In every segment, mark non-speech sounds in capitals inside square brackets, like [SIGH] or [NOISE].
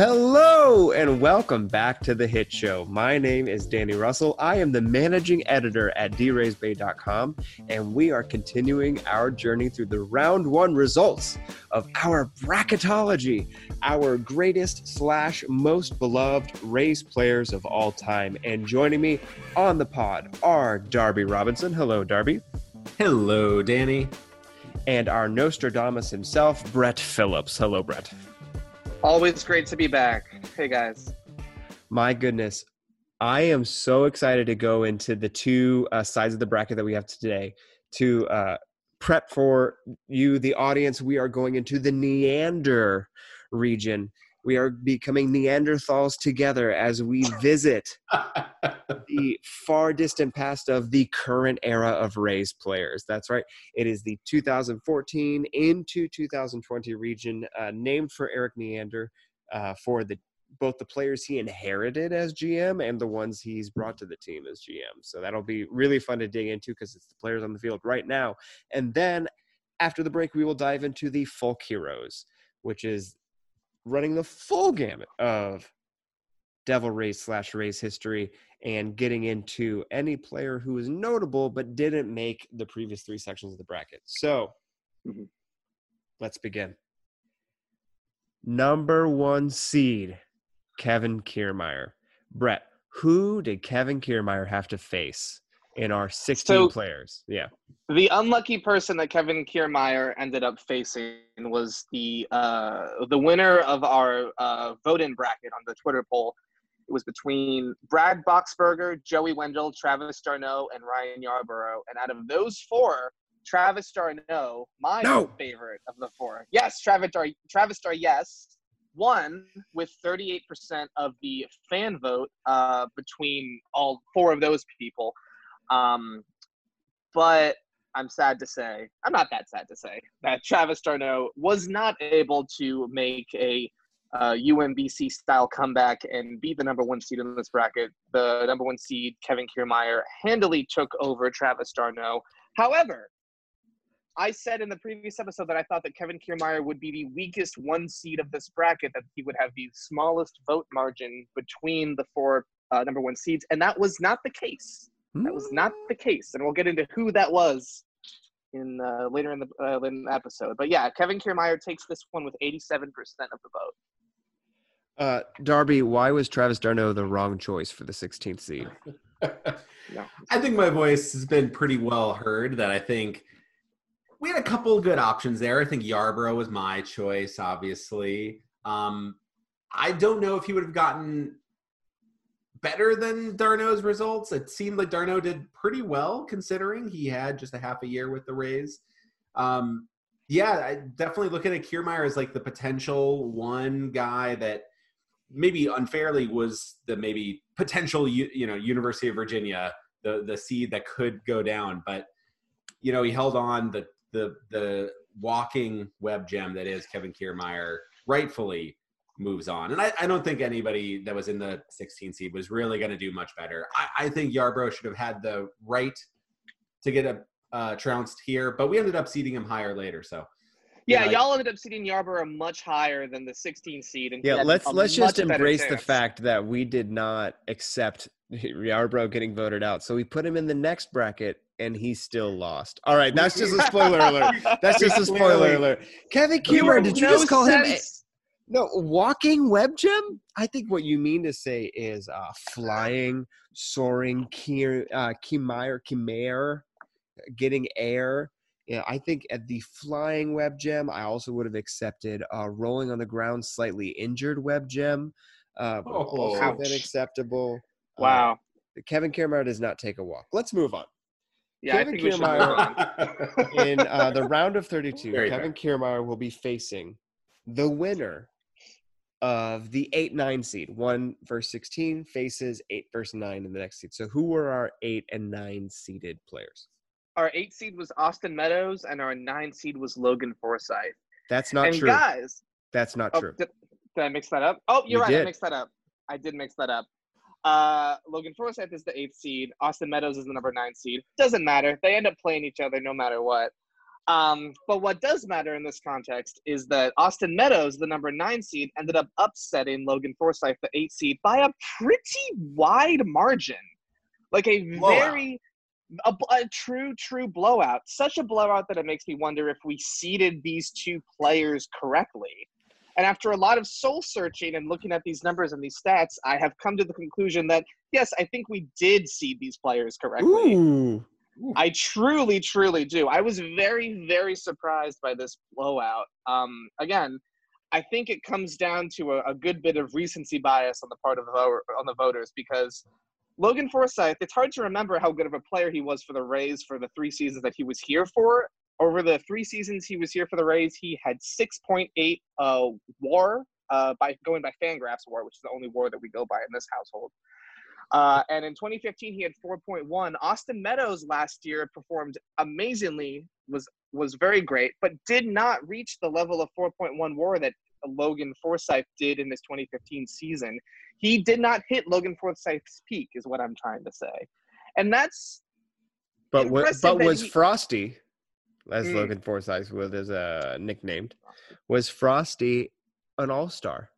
Hello and welcome back to the Hit Show. My name is Danny Russell. I am the managing editor at draysbay.com, and we are continuing our journey through the round one results of our bracketology, our greatest slash most beloved Rays players of all time. And joining me on the pod are Darby Robinson. Hello, Darby. Hello, Danny. And our Nostradamus himself, Brett Phillips. Hello, Brett. Always great to be back. Hey guys. My goodness. I am so excited to go into the two uh, sides of the bracket that we have today to uh, prep for you, the audience. We are going into the Neander region. We are becoming Neanderthals together as we visit [LAUGHS] the far distant past of the current era of Rays players. That's right. It is the 2014 into 2020 region uh, named for Erik Neander uh, for the both the players he inherited as GM and the ones he's brought to the team as GM. So that'll be really fun to dig into because it's the players on the field right now. And then after the break, we will dive into the folk heroes, which is running the full gamut of Devil Rays slash Rays history and getting into any player who is notable but didn't make the previous three sections of the bracket. So mm-hmm. let's begin. Number one seed, Kevin Kiermaier. Brett, who did Kevin Kiermaier have to face in our 16 so, players? Yeah. The unlucky person that Kevin Kiermaier ended up facing was the uh, the winner of our uh, vote-in bracket on the Twitter poll, it was between Brad Boxberger, Joey Wendle, Travis d'Arnaud, and Ryan Yarbrough. And out of those four, Travis d'Arnaud, my no. favorite of the four, yes, Travis Dar, Travis Dar, yes, won with 38% of the fan vote uh, between all four of those people. Um, but I'm sad to say, I'm not that sad to say, that Travis d'Arnaud was not able to make a uh, UMBC style comeback and beat the number one seed in this bracket. The number one seed, Kevin Kiermaier, handily took over Travis d'Arnaud. However, I said in the previous episode that I thought that Kevin Kiermaier would be the weakest one seed of this bracket, that he would have the smallest vote margin between the four uh, number one seeds, and that was not the case. That was not the case, and we'll get into who that was in uh, later in the, uh, in the episode. But yeah, Kevin Kiermaier takes this one with 87% of the vote. Uh, Darby, why was Travis d'Arnaud the wrong choice for the 16th seed? [LAUGHS] no. I think my voice has been pretty well heard. That I think we had a couple good options there. I think Yarbrough was my choice, obviously. Um, I don't know if he would have gotten better than d'Arnaud's results. It seemed like d'Arnaud did pretty well considering he had just a half a year with the Rays. Um, yeah, I definitely look at it, Kiermaier as like the potential one guy that maybe unfairly was the maybe potential you you know University of Virginia the the seed that could go down, but you know he held on the the the walking web gem that is Kevin Kiermaier rightfully moves on. And I, I, don't think anybody that was in the 16 seed was really going to do much better. I, I, think Yarbrough should have had the right to get a uh, trounced here, but we ended up seeding him higher later. So yeah, yeah, y'all ended up seeding Yarbrough much higher than the 16 seed. And yeah, let's let's just embrace the fact that we did not accept Yarbrough getting voted out, so we put him in the next bracket, and he still lost. All right, that's just a spoiler alert. [LAUGHS] That's just a [LAUGHS] spoiler alert. Kevin Kiermaier, did you no just call sense. him? No, walking web gem. I think what you mean to say is uh, flying, soaring, Kier, uh, Kiermaier, getting air yeah, I think at the flying web gem, I also would have accepted uh, rolling on the ground, slightly injured web gem. Uh, oh, been acceptable. Uh, wow. Uh, Kevin Kiermaier does not take a walk. Let's move on. Yeah, Kevin Kiermaier in uh, the round of 32, Very Kevin fair. Kiermaier will be facing the winner of the 8 9 seed. 1 verse 16 faces 8 verse 9 in the next seed. So, who were our 8 and 9 seeded players? our eight seed was Austin Meadows, and our nine seed was Logan Forsythe. That's not and true. guys, that's not oh, true. Did, did, I mix that up? Oh, you're you right. Did. I mixed that up. I did mix that up. Uh, Logan Forsythe is the eighth seed. Austin Meadows is the number nine seed. Doesn't matter. They end up playing each other no matter what. Um, but what does matter in this context is that Austin Meadows, the number nine seed, ended up upsetting Logan Forsythe, the eight seed, by a pretty wide margin. Like a blowout. very, a, a, true, true blowout. Such a blowout that it makes me wonder if we seeded these two players correctly. And after a lot of soul searching and looking at these numbers and these stats, I have come to the conclusion that yes, I think we did seed these players correctly. Ooh. I truly, truly do. I was very, very surprised by this blowout. Um, again, I think it comes down to a, a, good bit of recency bias on the part of the on the voters because Logan Forsythe. It's hard to remember how good of a player he was for the Rays for the three seasons that he was here for. Over the three seasons he was here for the Rays, he had 6.8 uh, WAR uh, by going by Fangraphs WAR, which is the only WAR that we go by in this household. Uh, and in 2015, he had 4.1. Austin Meadows last year performed amazingly, was was very great, but did not reach the level of 4.1 WAR that Logan Forsythe did in this 2015 season. He did not hit Logan Forsythe's peak, is what I'm trying to say, and that's. But w- but was he, Frosty, as mm, Logan Forsythe was uh, nicknamed, was Frosty an All Star?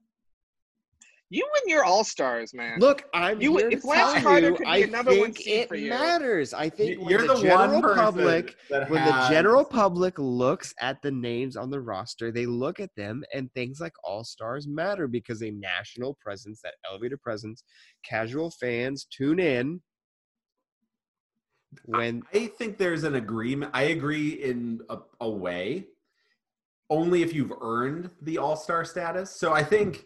You and your all stars, man. Look, I'm you. Here if Lance Carter you, could be I a number one seed for you, matters. I think you're the, the general public, when has... the general public looks at the names on the roster, they look at them, and things like all stars matter because a national presence, that elevator presence, casual fans tune in. When I, I think there's an agreement, I agree in a, a way, only if you've earned the all star status. So I think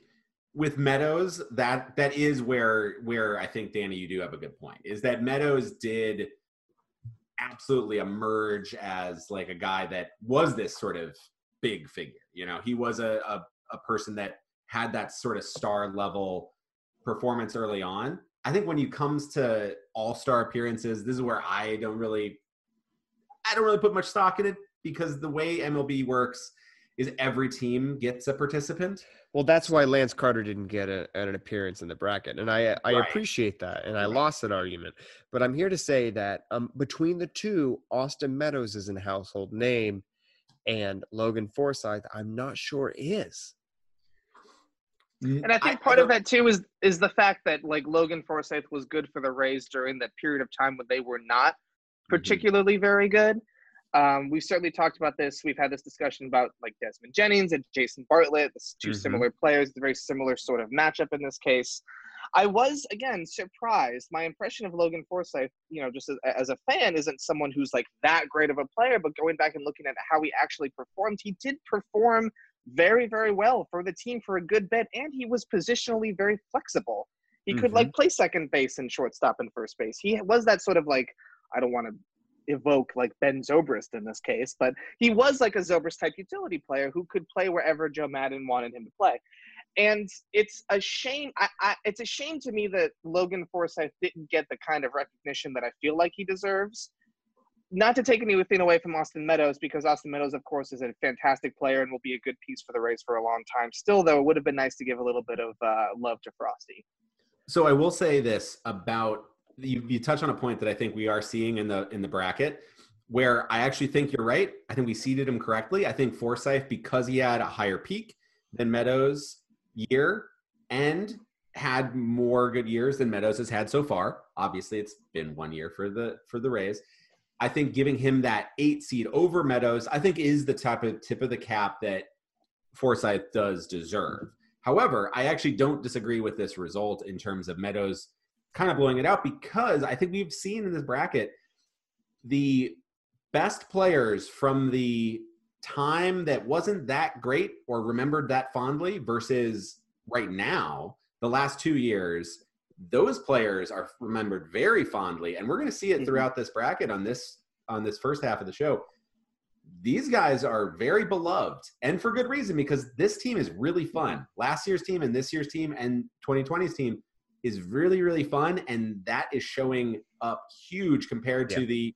with Meadows, that that is where where I think Danny, you do have a good point. Is that Meadows did absolutely emerge as like a guy that was this sort of big figure. You know, he was a a, a person that had that sort of star level performance early on. I think when it comes to all star appearances, this is where I don't really I don't really put much stock in it because the way MLB works is every team gets a participant. Well, that's why Lance Carter didn't get a, an appearance in the bracket, and I I right. appreciate that, and I lost that argument. But I'm here to say that um, between the two, Austin Meadows is a household name, and Logan Forsythe, I'm not sure is. And I think part I, of that too is is the fact that like Logan Forsythe was good for the Rays during that period of time when they were not mm-hmm. particularly mm-hmm. very good. Um, we've certainly talked about this. We've had this discussion about like Desmond Jennings and Jason Bartlett, the 2 mm-hmm. similar players, the very similar sort of matchup in this case. I was again surprised. My impression of Logan Forsythe, you know, just as, as, a fan, isn't someone who's like that great of a player. But going back and looking at how he actually performed, he did perform very, very well for the team for a good bit, and he was positionally very flexible. He mm-hmm. could like play second base and shortstop and first base. He was that sort of like I don't want to evoke like Ben Zobrist in this case, but he was like a Zobrist type utility player who could play wherever Joe Maddon wanted him to play. And it's a shame. I, I, it's a shame to me that Logan Forsythe didn't get the kind of recognition that I feel like he deserves. Not to take anything away from Austin Meadows, because Austin Meadows, of course, is a fantastic player and will be a good piece for the Rays for a long time. Still, though, it would have been nice to give a little bit of uh, love to Frosty. So I will say this about you, you touch on a point that I think we are seeing in the in the bracket where I actually think you're right. I think we seeded him correctly. I think Forsythe, because he had a higher peak than Meadows year and had more good years than Meadows has had so far. Obviously, it's been one year for the for the Rays. I think giving him that eight seed over Meadows, I think is the type of tip of the cap that Forsythe does deserve. However, I actually don't disagree with this result in terms of Meadows kind of blowing it out because I think we've seen in this bracket the best players from the time that wasn't that great or remembered that fondly versus right now, the last two years, those players are remembered very fondly. And we're going to see it mm-hmm. throughout this bracket on this on this first half of the show. These guys are very beloved and for good reason because this team is really fun. Last year's team and this year's team and 2020's team is really really fun and that is showing up huge compared yeah. to the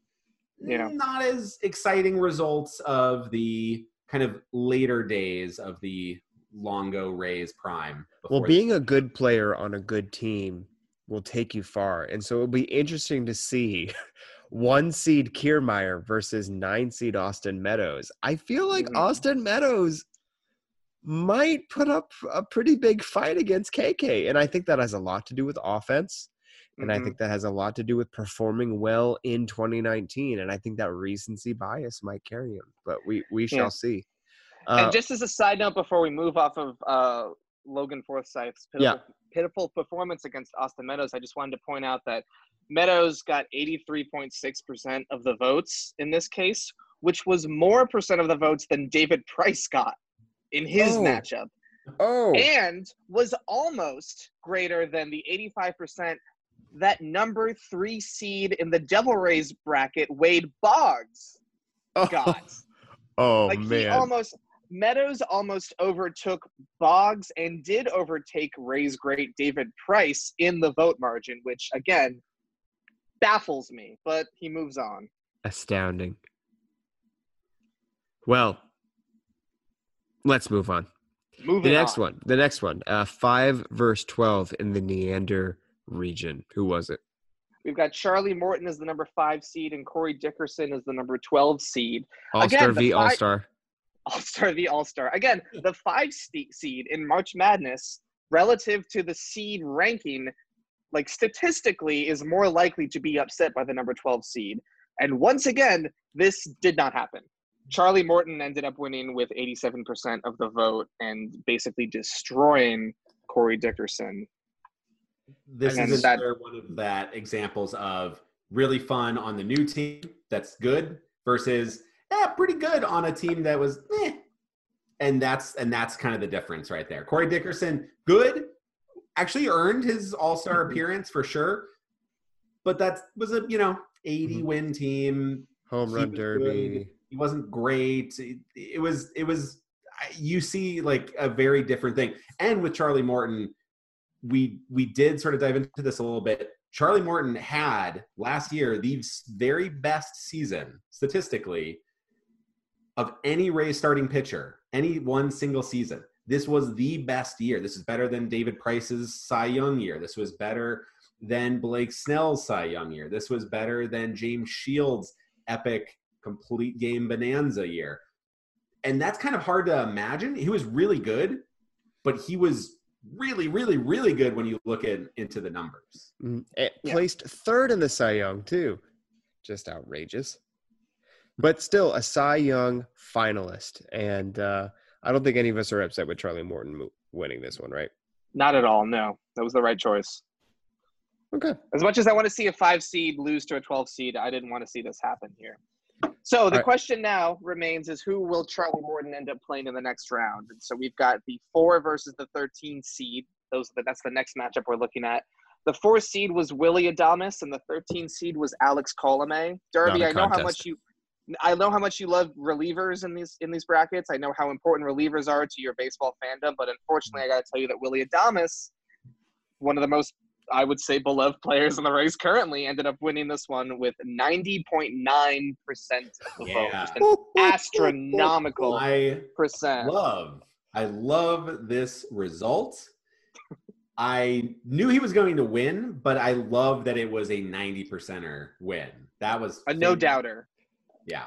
yeah. not as exciting results of the kind of later days of the Longo Rays prime. Well, being a good player on a good team will take you far. And so it'll be interesting to see [LAUGHS] one seed Kiermaier versus nine seed Austin Meadows. I feel like Mhm. Austin Meadows might put up a pretty big fight against KK. And I think that has a lot to do with offense. And I Mhm. think that has a lot to do with performing well in 2019. And I think that recency bias might carry him, but we, we shall Yeah. see. Uh, and just as a side note, before we move off of uh, Logan Forsythe's pitiful, Yeah. pitiful performance against Austin Meadows, I just wanted to point out that Meadows got 83.6% of the votes in this case, which was more percent of the votes than David Price got in his Oh. matchup, oh, and was almost greater than the 85% that number three seed in the Devil Rays bracket, Wade Boggs, oh, got. [LAUGHS] oh like he almost Meadows almost overtook Boggs and did overtake Ray's great David Price in the vote margin, which again baffles me, but he moves on. Astounding. Well, let's move on. Moving The next on. one. The next one. Uh, five verse twelve in the Neander region. Who was it? We've got Charlie Morton as the number five seed and Corey Dickerson as the number 12 seed. All Star v All Star. [LAUGHS] All Star v All Star. Again, the five seed in March Madness relative to the seed ranking, like statistically, is more likely to be upset by the number 12 seed. And once again, this did not happen. Charlie Morton ended up winning with 87% of the vote and basically destroying Corey Dickerson. This And is that- another one of that examples of really fun on the new team that's good versus yeah, pretty good on a team that was eh. And that's and that's kind of the difference right there. Corey Dickerson, good, actually earned his All Star Mhm. appearance for sure, but that was a you know 80 Mhm. win team. Home run was derby. He wasn't great. It, it was it was you see like a very different thing. And with Charlie Morton, we we did sort of dive into this a little bit. Charlie Morton had last year the very best season statistically of any Rays starting pitcher, any one single season. This was the best year. This is better than David Price's Cy Young year. This was better than Blake Snell's Cy Young year. This was better than James Shields' epic complete game bonanza year. And that's kind of hard to imagine. He was really good, but he was really, really, really good when you look at into the numbers. Mm, It Yeah. placed third in the Cy Young too. Just outrageous. But still a Cy Young finalist. And uh, I don't think any of us are upset with Charlie Morton mo- winning this one, right? Not at all. No, that was the right choice. Okay. As much as I want to see a five seed lose to a 12 seed, I didn't want to see this happen here. So the right. question now remains is who will Charlie Morton end up playing in the next round? And so we've got the four versus the 13 seed. Those are the, that's the next matchup we're looking at. The four seed was Willy Adames, and the 13 seed was Alex Colome. Darby, I know how much you, I know how much you love relievers in these in these brackets. I know how important relievers are to your baseball fandom, but unfortunately, I got to tell you that Willy Adames, one of the most I would say beloved players in the race currently, ended up winning this one with 90.9% of the vote. Yeah. An astronomical I percent. love, I love this result. I knew he was going to win, but I love that it was a 90 percenter win. That was A no doubter. Yeah.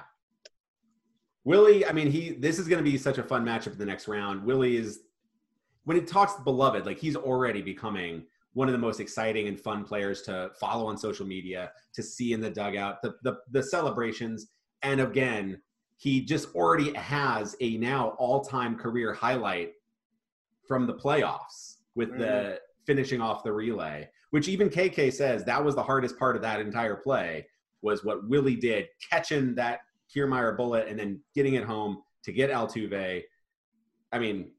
Willy, I mean, he this is going to be such a fun matchup in the next round. Willy is when it talks beloved, like he's already becoming one of the most exciting and fun players to follow on social media, to see in the dugout, the the, the celebrations, and again, he just already has a now all-time career highlight from the playoffs with the finishing off the relay, which even KK says that was the hardest part of that entire play was what Willy did, catching that Kiermaier bullet and then getting it home to get Altuve. I mean,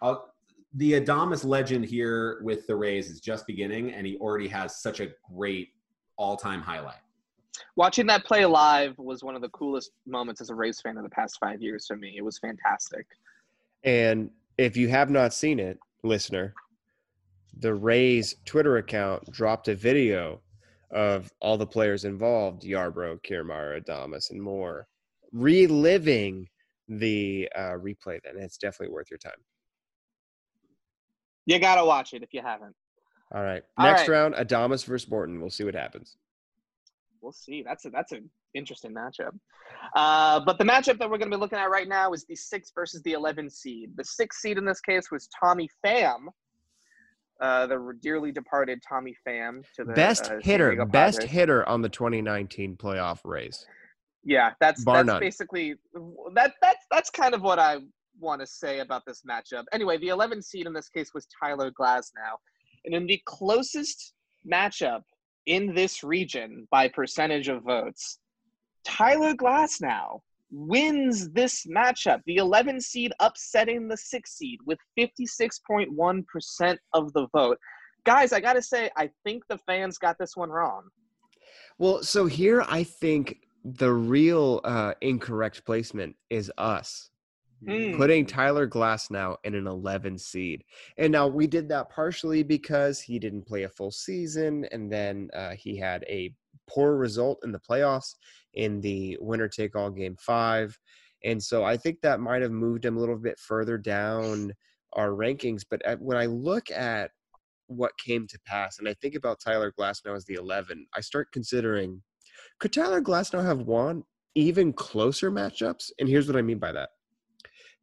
uh, the Adames legend here with the Rays is just beginning, and he already has such a great all-time highlight. Watching that play live was one of the coolest moments as a Rays fan in the past five years for me. It was fantastic. And if you have not seen it, listener, the Rays Twitter account dropped a video of all the players involved Yarbrough, Kiermaier, Adames, and more reliving the uh, replay. Then it's definitely worth your time. You gotta watch it if you haven't. All right. All Next right. round, Adames versus Morton. We'll see what happens. we'll see. That's a that's an interesting matchup. Uh, but the matchup that we're going to be looking at right now is the six versus the eleven seed. The six seed in this case was Tommy Pham, uh, the dearly departed Tommy Pham to the best uh, hitter, best hitter on the 2019 playoff race. Yeah, that's Bar that's none. basically that that's that's kind of what I want to say about this matchup. Anyway, the 11 seed in this case was Tyler Glasnow, and in the closest matchup in this region by percentage of votes, Tyler Glasnow wins this matchup. The 11 seed upsetting the 6 seed with 56.1% of the vote. Guys, I got to say, I think the fans got this one wrong. Well, so here I think the real uh, incorrect placement is us. Mm. Putting Tyler Glasnow in an 11 seed. And now we did that partially because he didn't play a full season and then uh, he had a poor result in the playoffs in the winner take all game five. And so I think that might have moved him a little bit further down our rankings. But when I look at what came to pass and I think about Tyler Glasnow as the 11, I start considering could Tyler Glasnow have won even closer matchups? And here's what I mean by that.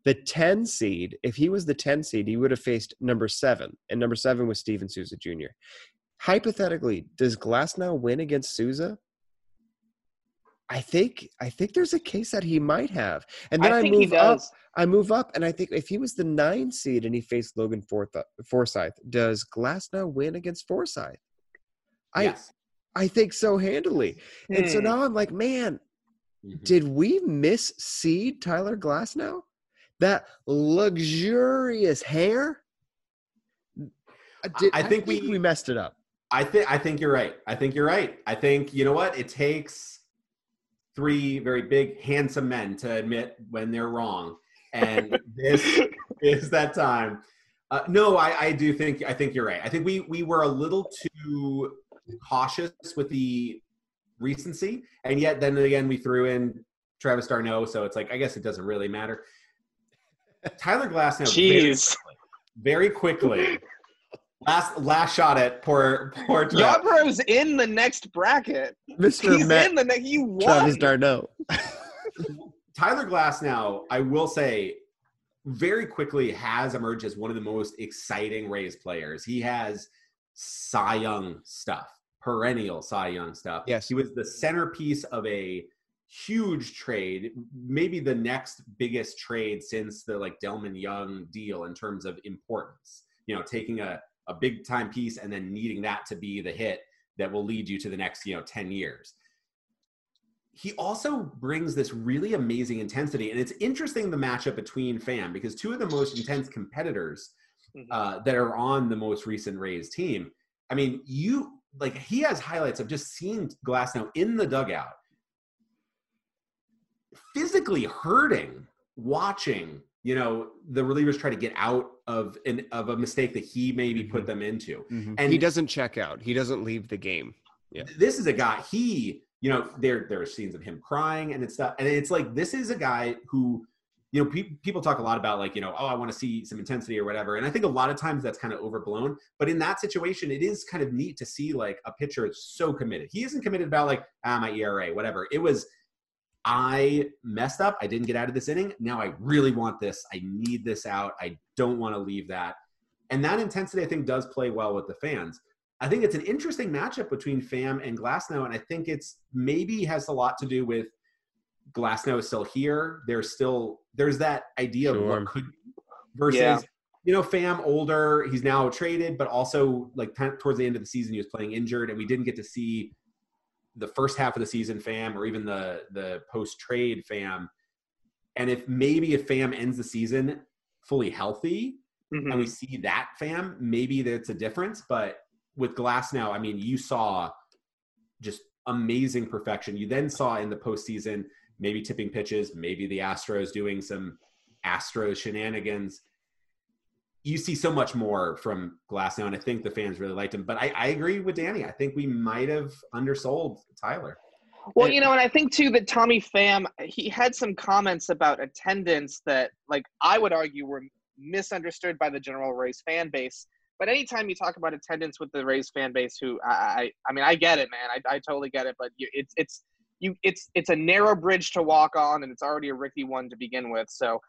The 10 seed, if he was the 10 seed, he would have faced number seven, and number seven was Steven Souza Jr. Hypothetically, does Glasnow win against Souza? I think I think there's a case that he might have, and then I, I move up. I move up, and I think if he was the nine seed and he faced Logan Forsythe, does Glasnow win against Forsythe? I yes. I think so handily. And so hmm. now I'm like, man, mm-hmm. did we miss seed Tyler Glasnow? That luxurious hair? Did, I, think I, think we, we messed it up. I think I think you're right. I think you're right. I think you know what? It takes three very big, handsome men to admit when they're wrong. And [LAUGHS] this is that time. Uh, no, I, I do think I think you're right. I think we we were a little too cautious with the recency, and yet then again we threw in Travis d'Arnaud, so it's like I guess it doesn't really matter. Tyler Glasnow, Jeez. Very, very quickly. last last shot at poor poor Yarbrough's in the next bracket. Mr. He's Matt, in the next. You won. Travis d'Arnaud. [LAUGHS] Tyler Glasnow, I will say, very quickly has emerged as one of the most exciting Rays players. He has Cy Young stuff perennial Cy Young stuff. Yes. He was the centerpiece of a huge trade, maybe the next biggest trade since the like Delmon Young deal in terms of importance. You know, taking a, a big time piece and then needing that to be the hit that will lead you to the next, you know, 10 years. He also brings this really amazing intensity. And it's interesting the matchup between Pham because two of the most intense competitors mm-hmm. uh, that are on the most recent Rays team. I mean, you like he has highlights of just seeing Glasnow in the dugout, physically hurting, watching you know the relievers try to get out of an of a mistake that he maybe put mm-hmm. them into, mm-hmm. and he doesn't check out. He doesn't leave the game. Yeah, this is a guy. He you know there there are scenes of him crying and it's stuff, and it's like this is a guy who you know, pe- people talk a lot about like, you know, oh, I want to see some intensity or whatever. And I think a lot of times that's kind of overblown. But in that situation, it is kind of neat to see like a pitcher so committed. He isn't committed about like, ah, my ERA, whatever. It was, I messed up. I didn't get out of this inning. Now I really want this. I need this out. I don't want to leave that. And that intensity, I think, does play well with the fans. I think it's an interesting matchup between Pham and Glasnow, and I think it's maybe has a lot to do with Glasnow is still here. There's still there's that idea sure. of what could versus yeah. you know Pham older. He's now traded, but also like towards the end of the season he was playing injured, and we didn't get to see the first half of the season Pham or even the the post trade Pham And if maybe if Pham ends the season fully healthy mm-hmm. and we see that Pham maybe that's a difference. But with Glasnow I mean, you saw just amazing perfection. You then saw in the postseason maybe tipping pitches, maybe the Astros doing some Astros shenanigans. You see so much more from Glasnow, and I think the fans really liked him. But I, I agree with Danny. I think we might have undersold Tyler. Well, you know, and I think too that Tommy Pham he had some comments about attendance that, like, I would argue were misunderstood by the general Rays fan base. But anytime you talk about attendance with the Rays fan base, who I, I, I mean, I get it, man. I, I totally get it. But you, it's, it's, you, it's, it's a narrow bridge to walk on, and it's already a rickety one to begin with. So,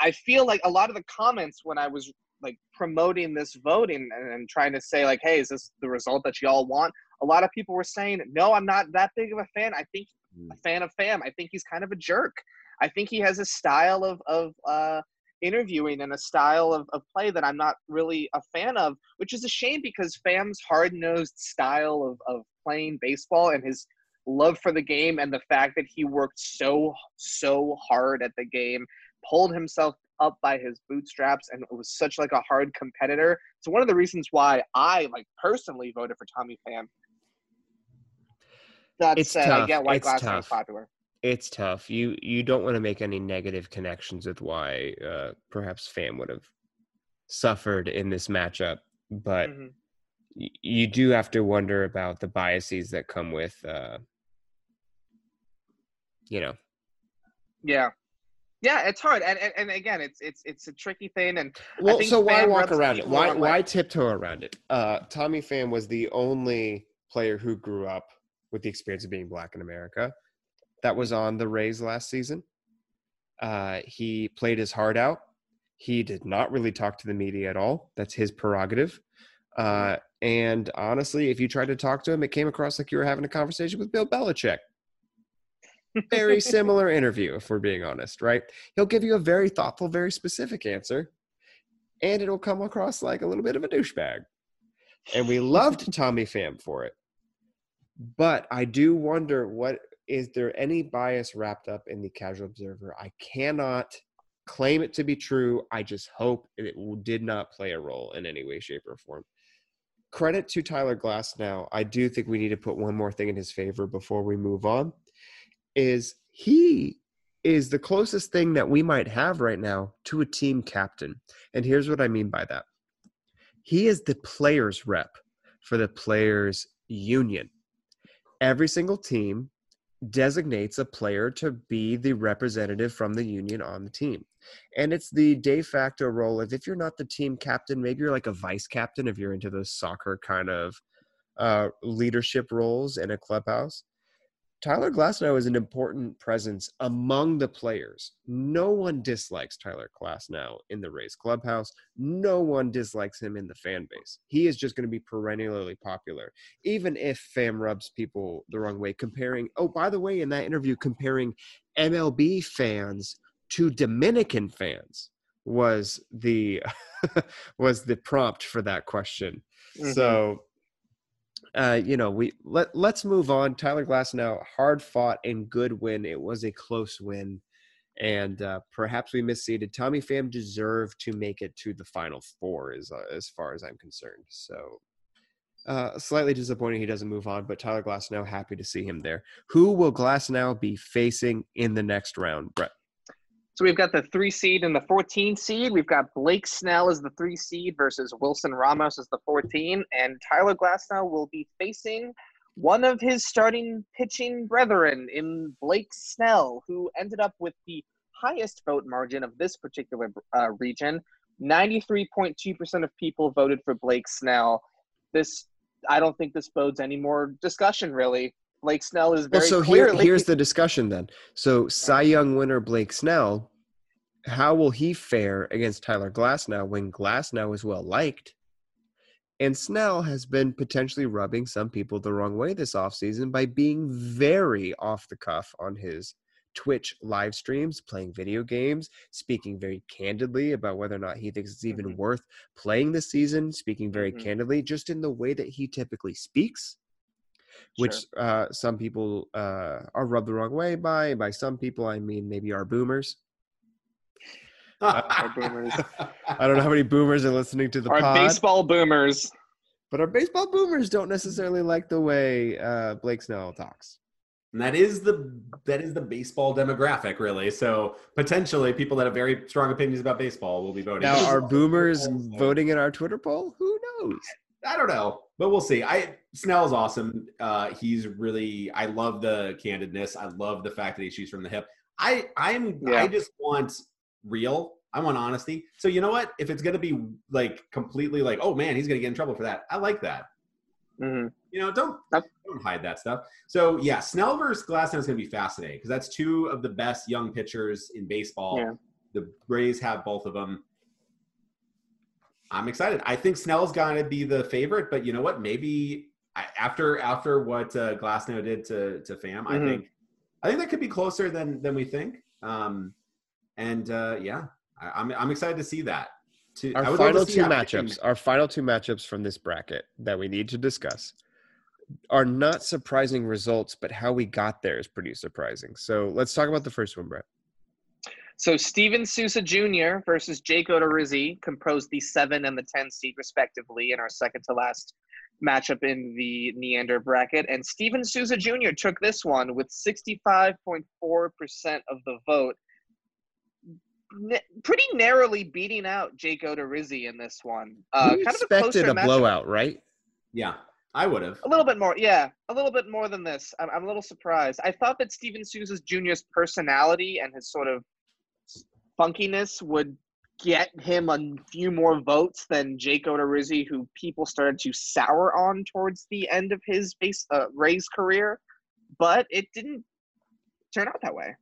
I feel like a lot of the comments when I was like promoting this voting and, and trying to say like, hey, is this the result that y'all want? A lot of people were saying, no, I'm not that big of a fan. I think a fan of Pham. I think he's kind of a jerk. I think he has a style of of uh, interviewing and a style of, of play that I'm not really a fan of, which is a shame because Pham's hard nosed style of, of playing baseball and his love for the game and the fact that he worked so so hard at the game pulled himself up by his bootstraps and was such like a hard competitor. So one of the reasons why I like personally voted for Tommy Pham. That It's said, tough. I get why It's Glassman is tough. popular. It's tough. You you don't want to make any negative connections with why uh, perhaps Pham would have suffered in this matchup, but Mhm. y- you do have to wonder about the biases that come with, uh, you know, Yeah. Yeah, it's hard, and, and and again, it's it's it's a tricky thing, and Well, think so why walk around it? Why why tiptoe around it? Uh, Tommy Pham was the only player who grew up with the experience of being black in America. That was on the Rays last season. Uh, he played his heart out. He did not really talk to the media at all. That's his prerogative. Uh, and honestly, if you tried to talk to him, it came across like you were having a conversation with Bill Belichick. Very [LAUGHS] similar interview, if we're being honest, right? He'll give you a very thoughtful, very specific answer, and it'll come across like a little bit of a douchebag. And we loved Tommy [LAUGHS] Pham for it. But I do wonder what is there any bias wrapped up in the casual observer? I cannot claim it to be true. I just hope it did not play a role in any way, shape, or form. Credit to Tyler Glasnow. I do think we need to put one more thing in his favor before we move on. Is he is the closest thing that we might have right now to a team captain. And here's what I mean by that. He is the players rep for the players union. Every single team designates a player to be the representative from the union on the team. And it's the de facto role of if you're not the team captain, maybe you're like a vice captain if you're into those soccer kind of uh, leadership roles in a clubhouse. Tyler Glasnow is an important presence among the players. No one dislikes Tyler Glasnow in the Rays clubhouse. No one dislikes him in the fan base. He is just going to be perennially popular, even if Pham rubs people the wrong way. Comparing, oh, by the way, in that interview, comparing MLB fans to Dominican fans was the [LAUGHS] was the prompt for that question. Mhm. So uh, you know, we let let's move on. Tyler Glasnow hard fought and good win. It was a close win, and uh, perhaps we misseeded. Tommy Pham deserved to make it to the final four, as uh, as far as I'm concerned. So, uh, slightly disappointing he doesn't move on, but Tyler Glasnow happy to see him there. Who will Glasnow be facing in the next round, Brett? So we've got the three seed and the 14 seed. We've got Blake Snell as the three seed versus Wilson Ramos as the 14. And Tyler Glasnow will be facing one of his starting pitching brethren in Blake Snell, who ended up with the highest vote margin of this particular uh, region. 93.2% of people voted for Blake Snell. This, I don't think this bodes any more discussion, really. Blake Snell is very Well, so here, here's the discussion then. So Cy Young winner Blake Snell, how will he fare against Tyler Glasnow when Glasnow is well liked? And Snell has been potentially rubbing some people the wrong way this offseason by being very off the cuff on his Twitch live streams, playing video games, speaking very candidly about whether or not he thinks it's even Mhm. worth playing this season, speaking very Mhm. candidly, just in the way that he typically speaks which Sure. uh, some people uh, are rubbed the wrong way by. By some people, I mean maybe our boomers. [LAUGHS] Our boomers. I don't know how many boomers are listening to the Our pod, baseball boomers. but our baseball boomers don't necessarily like the way uh, Blake Snell talks. And that is the that is the baseball demographic, really. So potentially, people that have very strong opinions about baseball will be voting. Now, are boomers voting in our Twitter poll? Who knows? I don't know, but we'll see. I Snell's awesome. Uh, he's really. I love the candidness. I love the fact that he shoots from the hip. I I'm Yeah. I just want real. I want honesty. So you know what? If it's gonna be like completely like, oh man, he's gonna get in trouble for that. I like that. Mm-hmm. You know, don't don't hide that stuff. So yeah, Snell versus Glasnow is gonna be fascinating because that's two of the best young pitchers in baseball. Yeah. The Rays have both of them. I'm excited. I think Snell's gonna be the favorite, but you know what? Maybe after after what uh, Glasnow did to to Pham, I Mhm. think I think that could be closer than than we think. Um, and uh, yeah, I, I'm I'm excited to see that. To, I Our would love to final two matchups, our final two matchups from this bracket that we need to discuss are not surprising results, but how we got there is pretty surprising. So let's talk about the first one, Brett. So Steven Souza Jr. versus Jake Odorizzi composed the seven and the ten seed respectively in our second to last matchup in the Neander bracket. And Steven Souza Jr. took this one with 65.4% of the vote. N- pretty narrowly beating out Jake Odorizzi in this one. Uh, we kind of a expected closer a blowout, right? Yeah, I would have. A little bit more, yeah, a little bit more than this. I'm, I'm a little surprised. I thought that Steven Souza Jr.'s personality and his sort of funkiness would get him a few more votes than Jake Odorizzi, who people started to sour on towards the end of his base uh, Rays career. But it didn't turn out that way.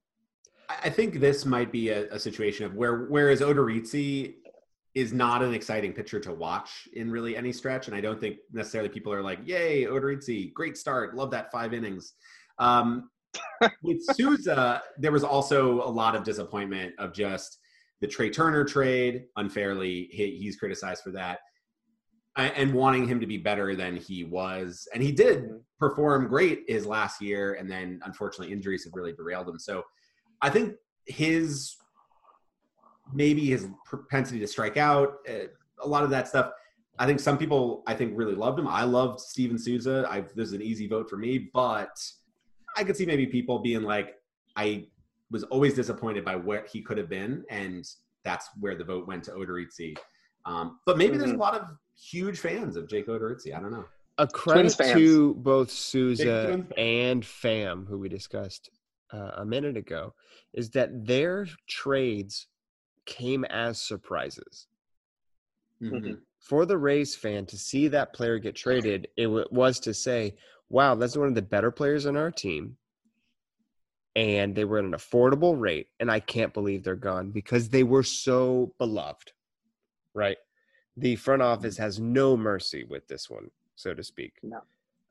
I think this might be a, a situation of where whereas Odorizzi is not an exciting pitcher to watch in really any stretch, and I don't think necessarily people are like, "Yay, Odorizzi, great start, love that five innings." Um, [LAUGHS] with Souza, there was also a lot of disappointment of just the Trea Turner trade unfairly. He, he's criticized for that. And wanting him to be better than he was, and he did perform great his last year, and then unfortunately injuries have really derailed him. So, I think his maybe his propensity to strike out, uh, a lot of that stuff. I think some people I think really loved him. I loved Steven Souza. I this is an easy vote for me, but I could see maybe people being like, I was always disappointed by what he could have been, and that's where the vote went to Odorizzi. Um, but maybe there's a lot of huge fans of Jake Odorizzi. I don't know. A credit to both Big Souza and Pham, who we discussed uh, a minute ago, is that their trades came as surprises. Mhm. For the Rays fan to see that player get traded, it w- was to say, wow, that's one of the better players on our team. And they were at an affordable rate. And I can't believe they're gone because they were so beloved, right? The front office has no mercy with this one, so to speak. No.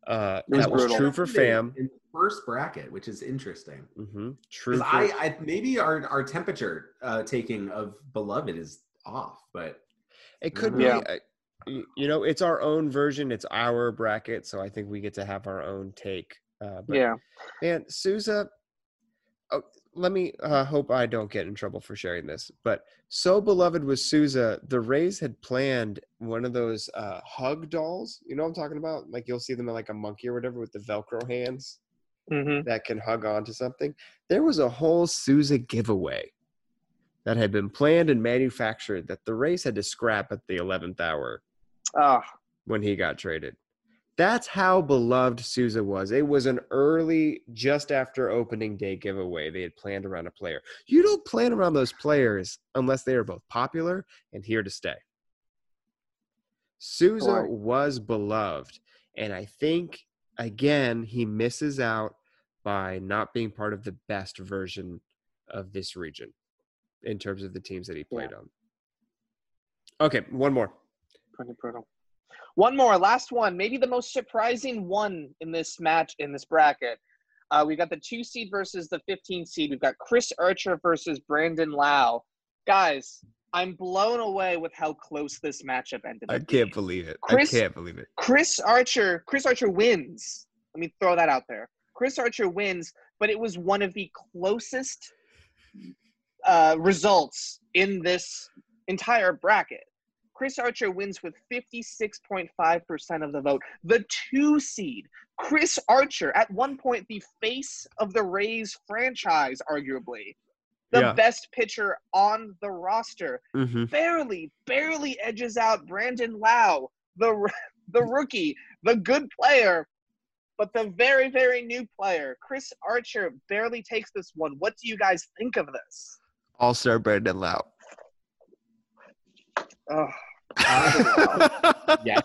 Uh, was that was brutal. true for Pham. in the first bracket, which is interesting. hmm True. For, I, I maybe our our temperature uh, taking of beloved is off, but it could be. Yeah. y- You know, it's our own version. It's our bracket, so I think we get to have our own take. Uh, but Yeah. And Souza, oh, let me uh, hope I don't get in trouble for sharing this, but so beloved was Souza, the Rays had planned one of those uh, hug dolls. You know what I'm talking about? Like you'll see them in like a monkey or whatever with the Velcro hands hmm that can hug onto something. There was a whole Souza giveaway that had been planned and manufactured that the Rays had to scrap at the 11th hour Oh, when he got traded. That's how beloved Souza was. It was an early, just after opening day giveaway. They had planned around a player. You don't plan around those players unless they are both popular and here to stay. Souza Right. was beloved. And I think, again, he misses out by not being part of the best version of this region in terms of the teams that he played on. Okay, one more. Pretty brutal. One more, last one, maybe the most surprising one in this match in this bracket. Uh, we got the two seed versus the 15 seed. We've got Chris Archer versus Brandon Lowe. Guys, I'm blown away with how close this matchup ended. I can't believe it. Chris- I can't believe it. Chris Archer, Chris Archer wins. Let me throw that out there. Chris Archer wins, but it was one of the closest uh, results in this entire bracket. Chris Archer wins with 56.5% of the vote. The two seed, Chris Archer, at one point the face of the Rays franchise, arguably, the Yeah. best pitcher on the roster Mm-hmm. barely, barely edges out Brandon Lowe, the [LAUGHS] the rookie, the good player, but the very, very new player. Chris Archer barely takes this one. What do you guys think of this? All star Brandon Lowe. Oh, [LAUGHS] yes,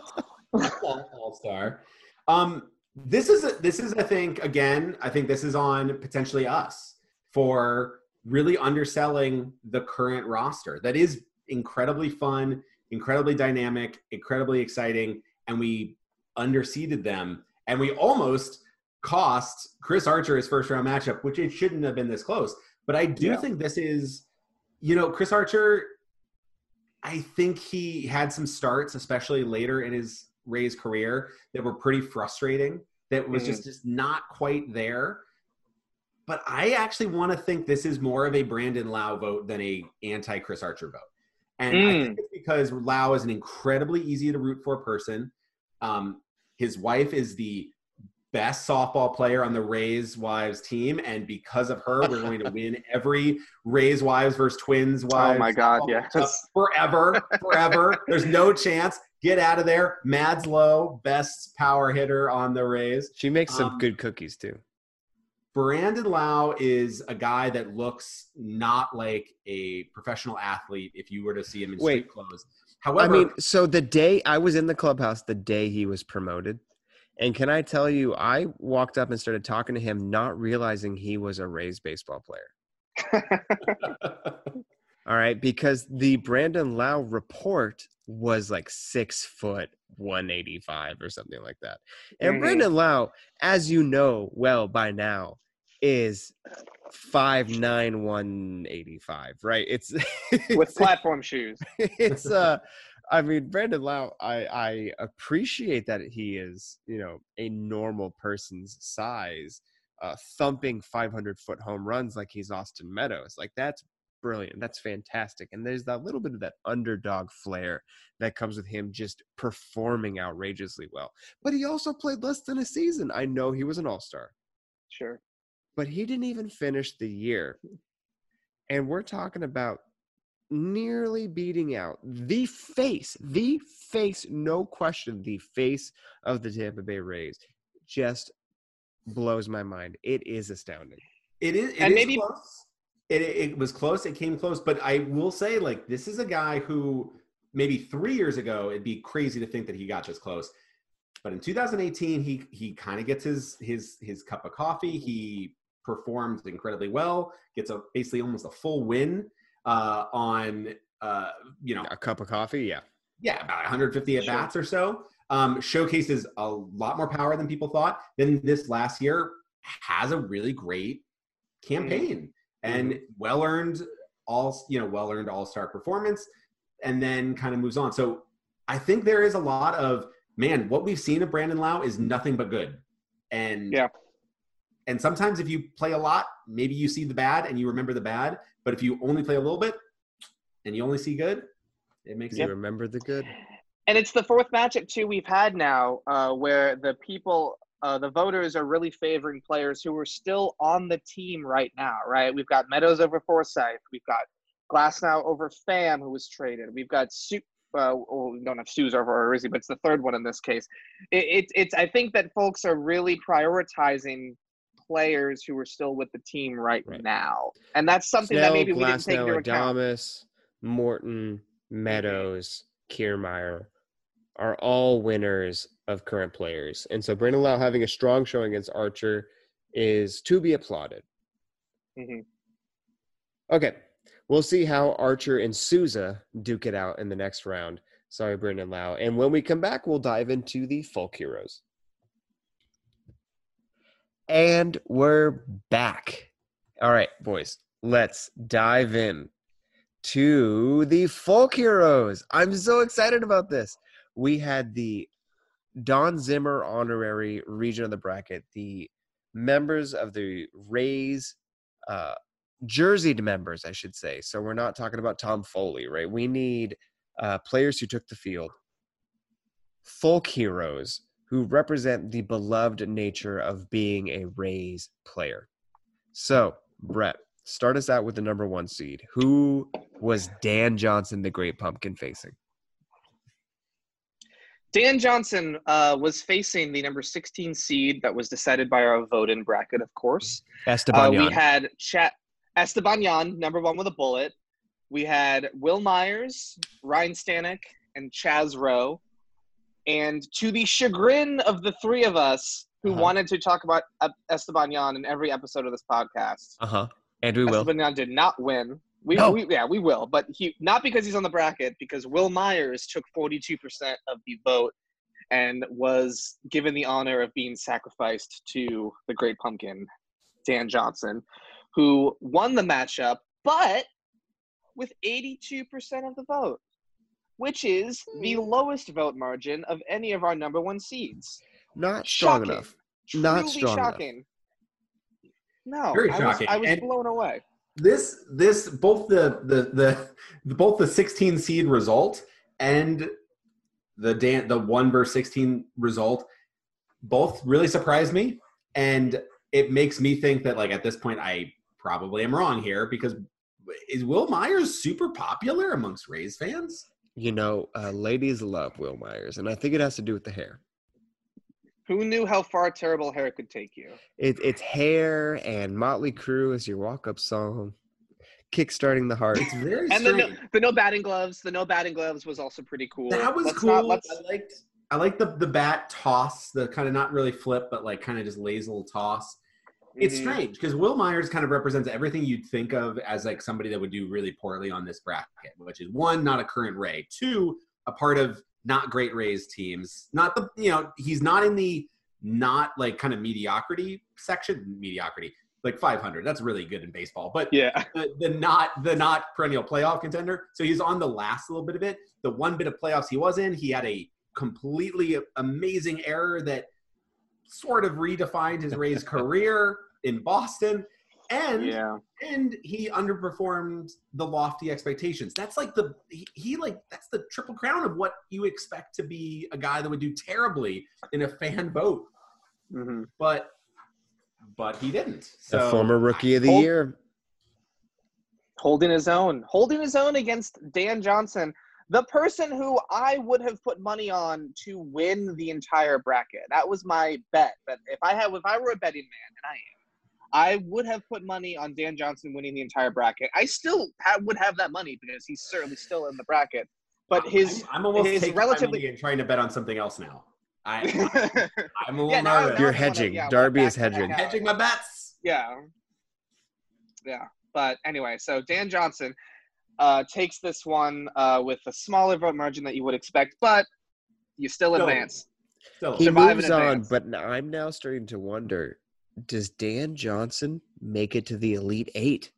all star. Um, this is a, this is I think again I think this is on potentially us for really underselling the current roster that is incredibly fun, incredibly dynamic, incredibly exciting, and we underseeded them and we almost cost Chris Archer his first round matchup, which it shouldn't have been this close. But I do yeah. think this is, you know, Chris Archer. I think he had some starts, especially later in his Rays career, that were pretty frustrating. That was mm. just, just not quite there. But I actually want to think this is more of a Brandon Lowe vote than a anti Chris Archer vote. And mm. I think it's because Lowe is an incredibly easy to root for person. Um, his wife is the best softball player on the Rays Wives team, and because of her, we're going to [LAUGHS] win every Rays Wives versus Twins Wives. Oh my God, yes, forever, forever. [LAUGHS] There's no chance. Get out of there. Mads Lowe, best power hitter on the Rays. She makes some um, good cookies too. Brandon Lowe is a guy that looks not like a professional athlete if you were to see him in Wait, street clothes. However, I mean, so the day I was in the clubhouse, the day he was promoted, and can I tell you, I walked up and started talking to him, not realizing he was a Rays baseball player. [LAUGHS] All right, because the Brandon Lowe report was like six foot 185 or something like that. And mm-hmm. Brandon Lowe, as you know well by now, is five nine one eighty five. Right? It's, it's with [LAUGHS] platform shoes. It's uh I mean, Brandon Lowe, I, I appreciate that he is, you know, a normal person's size, uh, thumping 500 foot home runs like he's Austin Meadows. Like that's brilliant. That's fantastic. And there's that little bit of that underdog flair that comes with him just performing outrageously well. But he also played less than a season. I know he was an all star. Sure. But he didn't even finish the year. And we're talking about nearly beating out the face, the face, no question, the face of the Tampa Bay Rays. Just blows my mind. It is astounding. It is, it and is maybe close. It, it was close. It came close, but I will say, like, this is a guy who maybe three years ago it'd be crazy to think that he got this close. But in 2018, he he kind of gets his his his cup of coffee. He performs incredibly well. Gets a basically almost a full win uh, on uh, you know a cup of coffee. Yeah, yeah, about 150 at bats sure. or so. Um, showcases a lot more power than people thought. Then this last year has a really great campaign mm-hmm. and well earned all you know well earned all star performance, and then kind of moves on. So I think there is a lot of man. What we've seen of Brandon Lowe is nothing but good, and yeah. And sometimes if you play a lot, maybe you see the bad and you remember the bad. But if you only play a little bit and you only see good, it makes you remember the good. And it's the fourth matchup too we've had now, uh, where the people, uh, the voters are really favoring players who are still on the team right now. Right? We've got Meadows over Forsythe. We've got Glasnow over Pham, who was traded. We've got Su- uh, well, we don't have Souza over Orizzi, but it's the third one in this case. It, it, it's I think that folks are really prioritizing players who are still with the team right, right. now, and that's something Snell, that maybe we didn't take into account. Adames, Morton, Meadows, Kiermaier are all winners of current players, and so Brandon Lowe having a strong showing against Archer is to be applauded. Mm-hmm. Okay, we'll see how Archer and Souza duke it out in the next round. Sorry, Brandon Lowe. And when we come back, we'll dive into the folk heroes. And we're back. All right, boys, let's dive in to the folk heroes. I'm so excited about this. We had the Don Zimmer honorary region of the bracket, the members of the Rays, uh, jerseyed members, I should say. So we're not talking about Tom Foley, right? We need uh, players who took the field, folk heroes who represent the beloved nature of being a Rays player. So, Brett, start us out with the number one seed. Who was Dan Johnson, the Great Pumpkin, facing? Dan Johnson uh, was facing the number 16 seed that was decided by our vote in bracket, of course. Esteban. Uh, we had Chat Esteban Yan, number one with a bullet. we had Wil Myers, Ryan Stanek, and Chaz Roe. And to the chagrin of the three of us who Uh-huh. wanted to talk about Esteban Yan in every episode of this podcast, Uh huh. And we will. Esteban Yan did not win. We, No. we yeah we will, but he not because he's on the bracket because Wil Myers took forty two percent of the vote and was given the honor of being sacrificed to the Great Pumpkin, Dan Johnson, who won the matchup, but with eighty two percent of the vote, which is the hmm. lowest vote margin of any of our number one seeds. Not strong Shocking. enough. Not Truly strong enough. shocking. No, Very I shocking. was, I was And- blown away. this this both the the the both the 16 seed result and the dan the 1 versus 16 result both really surprised me and it makes me think that like at this point i probably am wrong here because is wil myers super popular amongst rays fans You know, uh, ladies love Wil Myers, and I think it has to do with the hair. Who knew how far terrible hair could take you? It, it's hair and Motley Crue is your walk-up song, kickstarting the heart. it's very And the no, the no batting gloves. The no batting gloves was also pretty cool. that was Let's cool not- i liked i like the the bat toss the kind of not really flip but like kind of just lazy little toss It's Mhm. strange because Wil Myers kind of represents everything you'd think of as like somebody that would do really poorly on this bracket, which is one, not a current Ray, two, a part of not great Rays teams. Not the you know he's not in the not like kind of mediocrity section. Mediocrity like 500. That's really good in baseball, but Yeah. [LAUGHS] the, the not the not perennial playoff contender. So he's on the last little bit of it. The one bit of playoffs he was in, he had a completely amazing error that sort of redefined his Rays [LAUGHS] career in Boston. And Yeah. and he underperformed the lofty expectations. That's like the he, he like that's the triple crown of what you expect to be a guy that would do terribly in a fan vote. hmm But but he didn't. the So former rookie of the Hold- year. Holding his own. Holding his own against Dan Johnson, the person who I would have put money on to win the entire bracket. That was my bet. That if I had, if I were a betting man, and I am, I would have put money on Dan Johnson winning the entire bracket. I still ha- would have that money because he's certainly still in the bracket. But his I'm, I'm almost his taking relatively- my and trying to bet on something else now. [LAUGHS] I I'm a little Yeah, now- nervous. now You're I wanna- hedging. yeah, Darby is hedging. hedging my bets. Yeah. Yeah. But anyway, so Dan Johnson uh, takes this one uh, with a smaller vote margin that you would expect, but you still Still. advance. Still, He Survive moves on, but I'm now starting to wonder: Does Dan Johnson make it to the Elite Eight?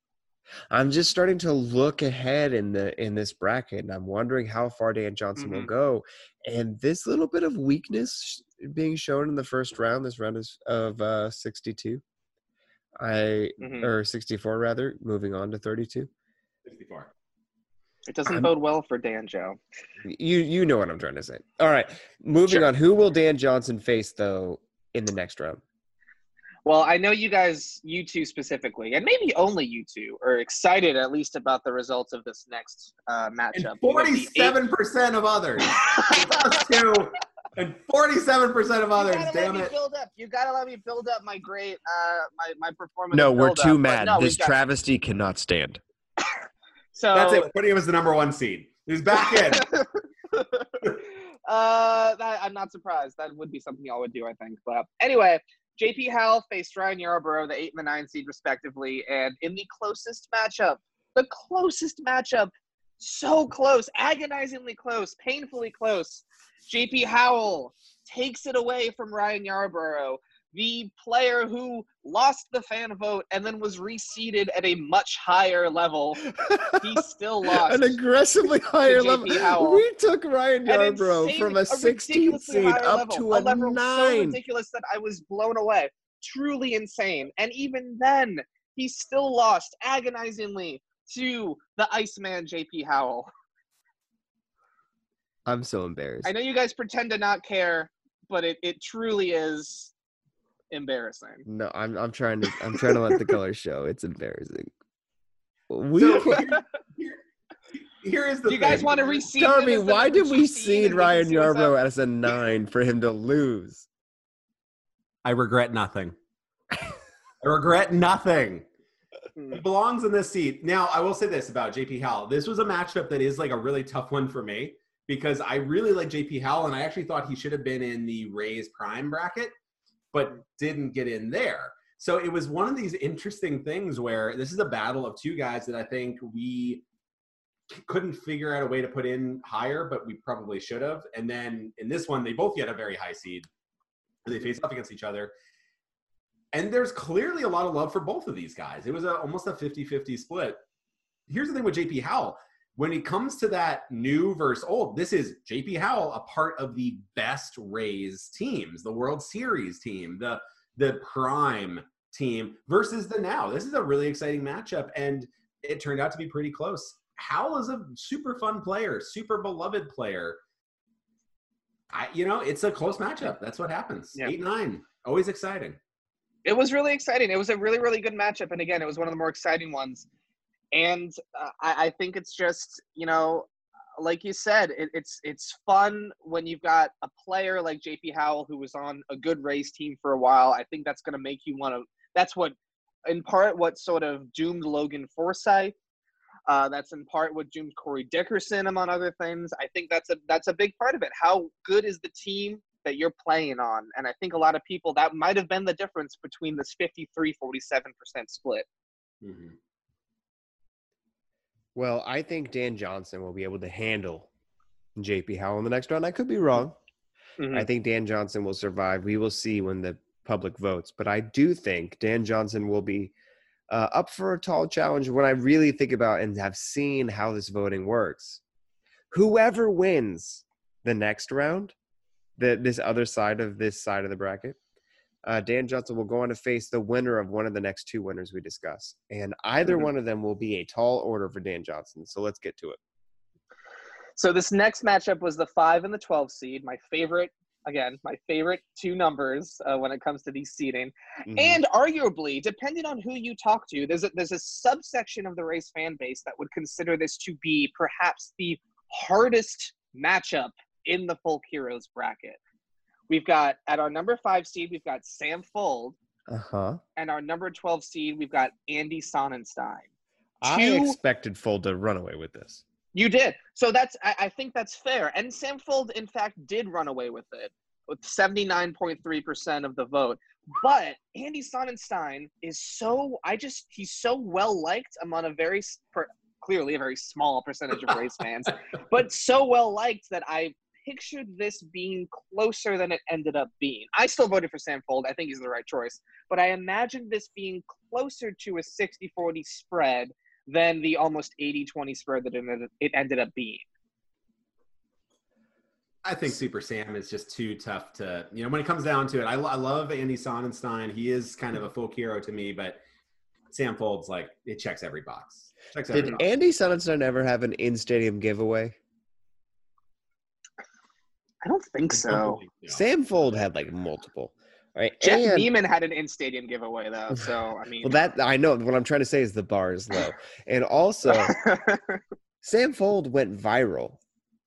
I'm just starting to look ahead in the in this bracket, and I'm wondering how far Dan Johnson will Mhm. go. And this little bit of weakness being shown in the first round, this round is of uh, 62, I Mhm. or 64 rather, moving on to 32. 64. It doesn't I'm- bode well for Dan Joe. You you know what I'm trying to say. All right, moving Sure. on. Who will Dan Johnson face though in the next round? Well, I know you guys, you two specifically, and maybe only you two, are excited at least about the results of this next uh, And matchup. We have the eight- 47% of others. [LAUGHS] Us two. And 47% of You others. gotta Damn let me it. build up. You gotta let me build up my great, uh, my my performance. No, we're build-up. too mad. no, this we've got- travesty cannot stand. [LAUGHS] So That's it. We're putting him as the number one seed. He's back in. [LAUGHS] uh, that, I'm not surprised. That would be something y'all would do, I think. But anyway, JP Howell faced Ryan Yarbrough, the eight and the nine seed, respectively, and in the closest matchup, the closest matchup, so close, agonizingly close, painfully close. JP Howell takes it away from Ryan Yarbrough, the player who lost the fan vote and then was reseated at a much higher level. [LAUGHS] He still lost. An aggressively higher level. Howell. We took Ryan An Yarbrough insane- from a 16 ridiculously seed up level, to a, level so nine. ridiculous that I was blown away. Truly insane. And even then, he still lost agonizingly to the Iceman JP Howell. I'm so embarrassed. I know you guys pretend to not care, but it, it truly is embarrassing. No, I'm I'm trying to I'm trying to let the color show. It's embarrassing. We So can't- here, here is the Do you guys want to reseed? Darby, him why did we seed seed and we Ryan can see what's up? Yarbrough as a nine for him to lose? I regret nothing. [LAUGHS] I regret nothing. Hmm. he belongs in this seat. Now, I will say this about JP Howell. This was a matchup that is like a really tough one for me because I really like JP Howell, and I actually thought he should have been in the Rays Prime bracket, but didn't get in there. So it was one of these interesting things where this is a battle of two guys that I think we couldn't figure out a way to put in higher, but we probably should have. And then in this one, they both get a very high seed. They face off against each other. And there's clearly a lot of love for both of these guys. It was a, almost a 50 50 split. Here's the thing with JP Howell when it comes to that new versus old, this is JP Howell, a part of the best Rays teams, the World Series team, the the prime team versus the now. This is a really exciting matchup, and it turned out to be pretty close. Howell is a super fun player, super beloved player. I, you know, it's a close matchup. That's what happens. Yeah. Eight nine, always exciting. It was really exciting. It was a really, really good matchup, and again, it was one of the more exciting ones. And uh, I, I think it's just, you know, like you said, it, it's it's fun when you've got a player like JP Howell who was on a good Rays team for a while. I think that's going to make you want to. That's what, in part, what sort of doomed Logan Forsythe. Uh, that's in part what doomed Corey Dickerson, among other things. I think that's a that's a big part of it. How good is the team that you're playing on? And I think a lot of people that might have been the difference between this 53 47 percent split. Mm-hmm. Well, I think Dan Johnson will be able to handle JP Howell in the next round. I could be wrong. Mm-hmm. I think Dan Johnson will survive. We will see when the public votes, but I do think Dan Johnson will be uh, up for a tall challenge when I really think about and have seen how this voting works. Whoever wins the next round, the, this other side of this side of the bracket, uh, Dan Johnson will go on to face the winner of one of the next two winners we discuss. And either mm-hmm. one of them will be a tall order for Dan Johnson. So let's get to it. So this next matchup was the five and the 12 seed, my favorite, again, my favorite two numbers uh, when it comes to these seeding. Mm-hmm. And arguably, depending on who you talk to, there's a, there's a subsection of the race fan base that would consider this to be perhaps the hardest matchup in the Folk Heroes bracket. We've got at our number five seed, we've got Sam Fuld. Uh huh. And our number 12 seed, we've got Andy Sonnanstine. I expected Fuld to run away with this. You did. So that's, I, I think that's fair. And Sam Fuld, in fact, did run away with it with 79.3% of the vote. But Andy Sonnanstine is so, I just, he's so well liked among a very, per, clearly a very small percentage of race [LAUGHS] fans, but so well liked that I pictured this being closer than it ended up being. I still voted for Sam Fuld. I think he's the right choice. But I imagined this being closer to a 60 40 spread than the almost 80 20 spread that it ended up being. I think Super Sam is just too tough to, you know, when it comes down to it. I, I love Andy Sonnanstine. He is kind of a folk hero to me, but Sam Fuld's like, it checks every box. Checks every Did box. Andy Sonnanstine ever have an in stadium giveaway? I don't think so. Sam Fuld had like multiple. Right. Jeff and, Niemann had an in stadium giveaway though, so I [LAUGHS] mean. Well, that I know. What I'm trying to say is the bar is low, and also [LAUGHS] Sam Fuld went viral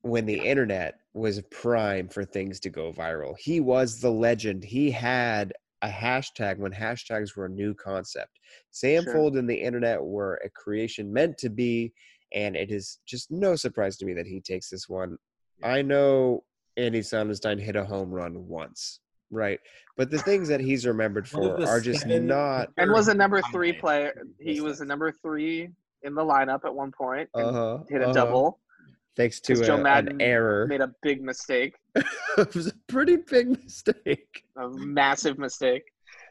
when the internet was prime for things to go viral. He was the legend. He had a hashtag when hashtags were a new concept. Sam sure. Fuld and the internet were a creation meant to be, and it is just no surprise to me that he takes this one. I know Andy Sonnanstine hit a home run once, right? But the things that he's remembered for are just not. And was a number three player. He was a number three in the lineup at one point. Uh-huh, hit a uh-huh. double. Thanks to a, Joe Maddon an error. Made a big mistake. [LAUGHS] it was a pretty big mistake. A massive mistake.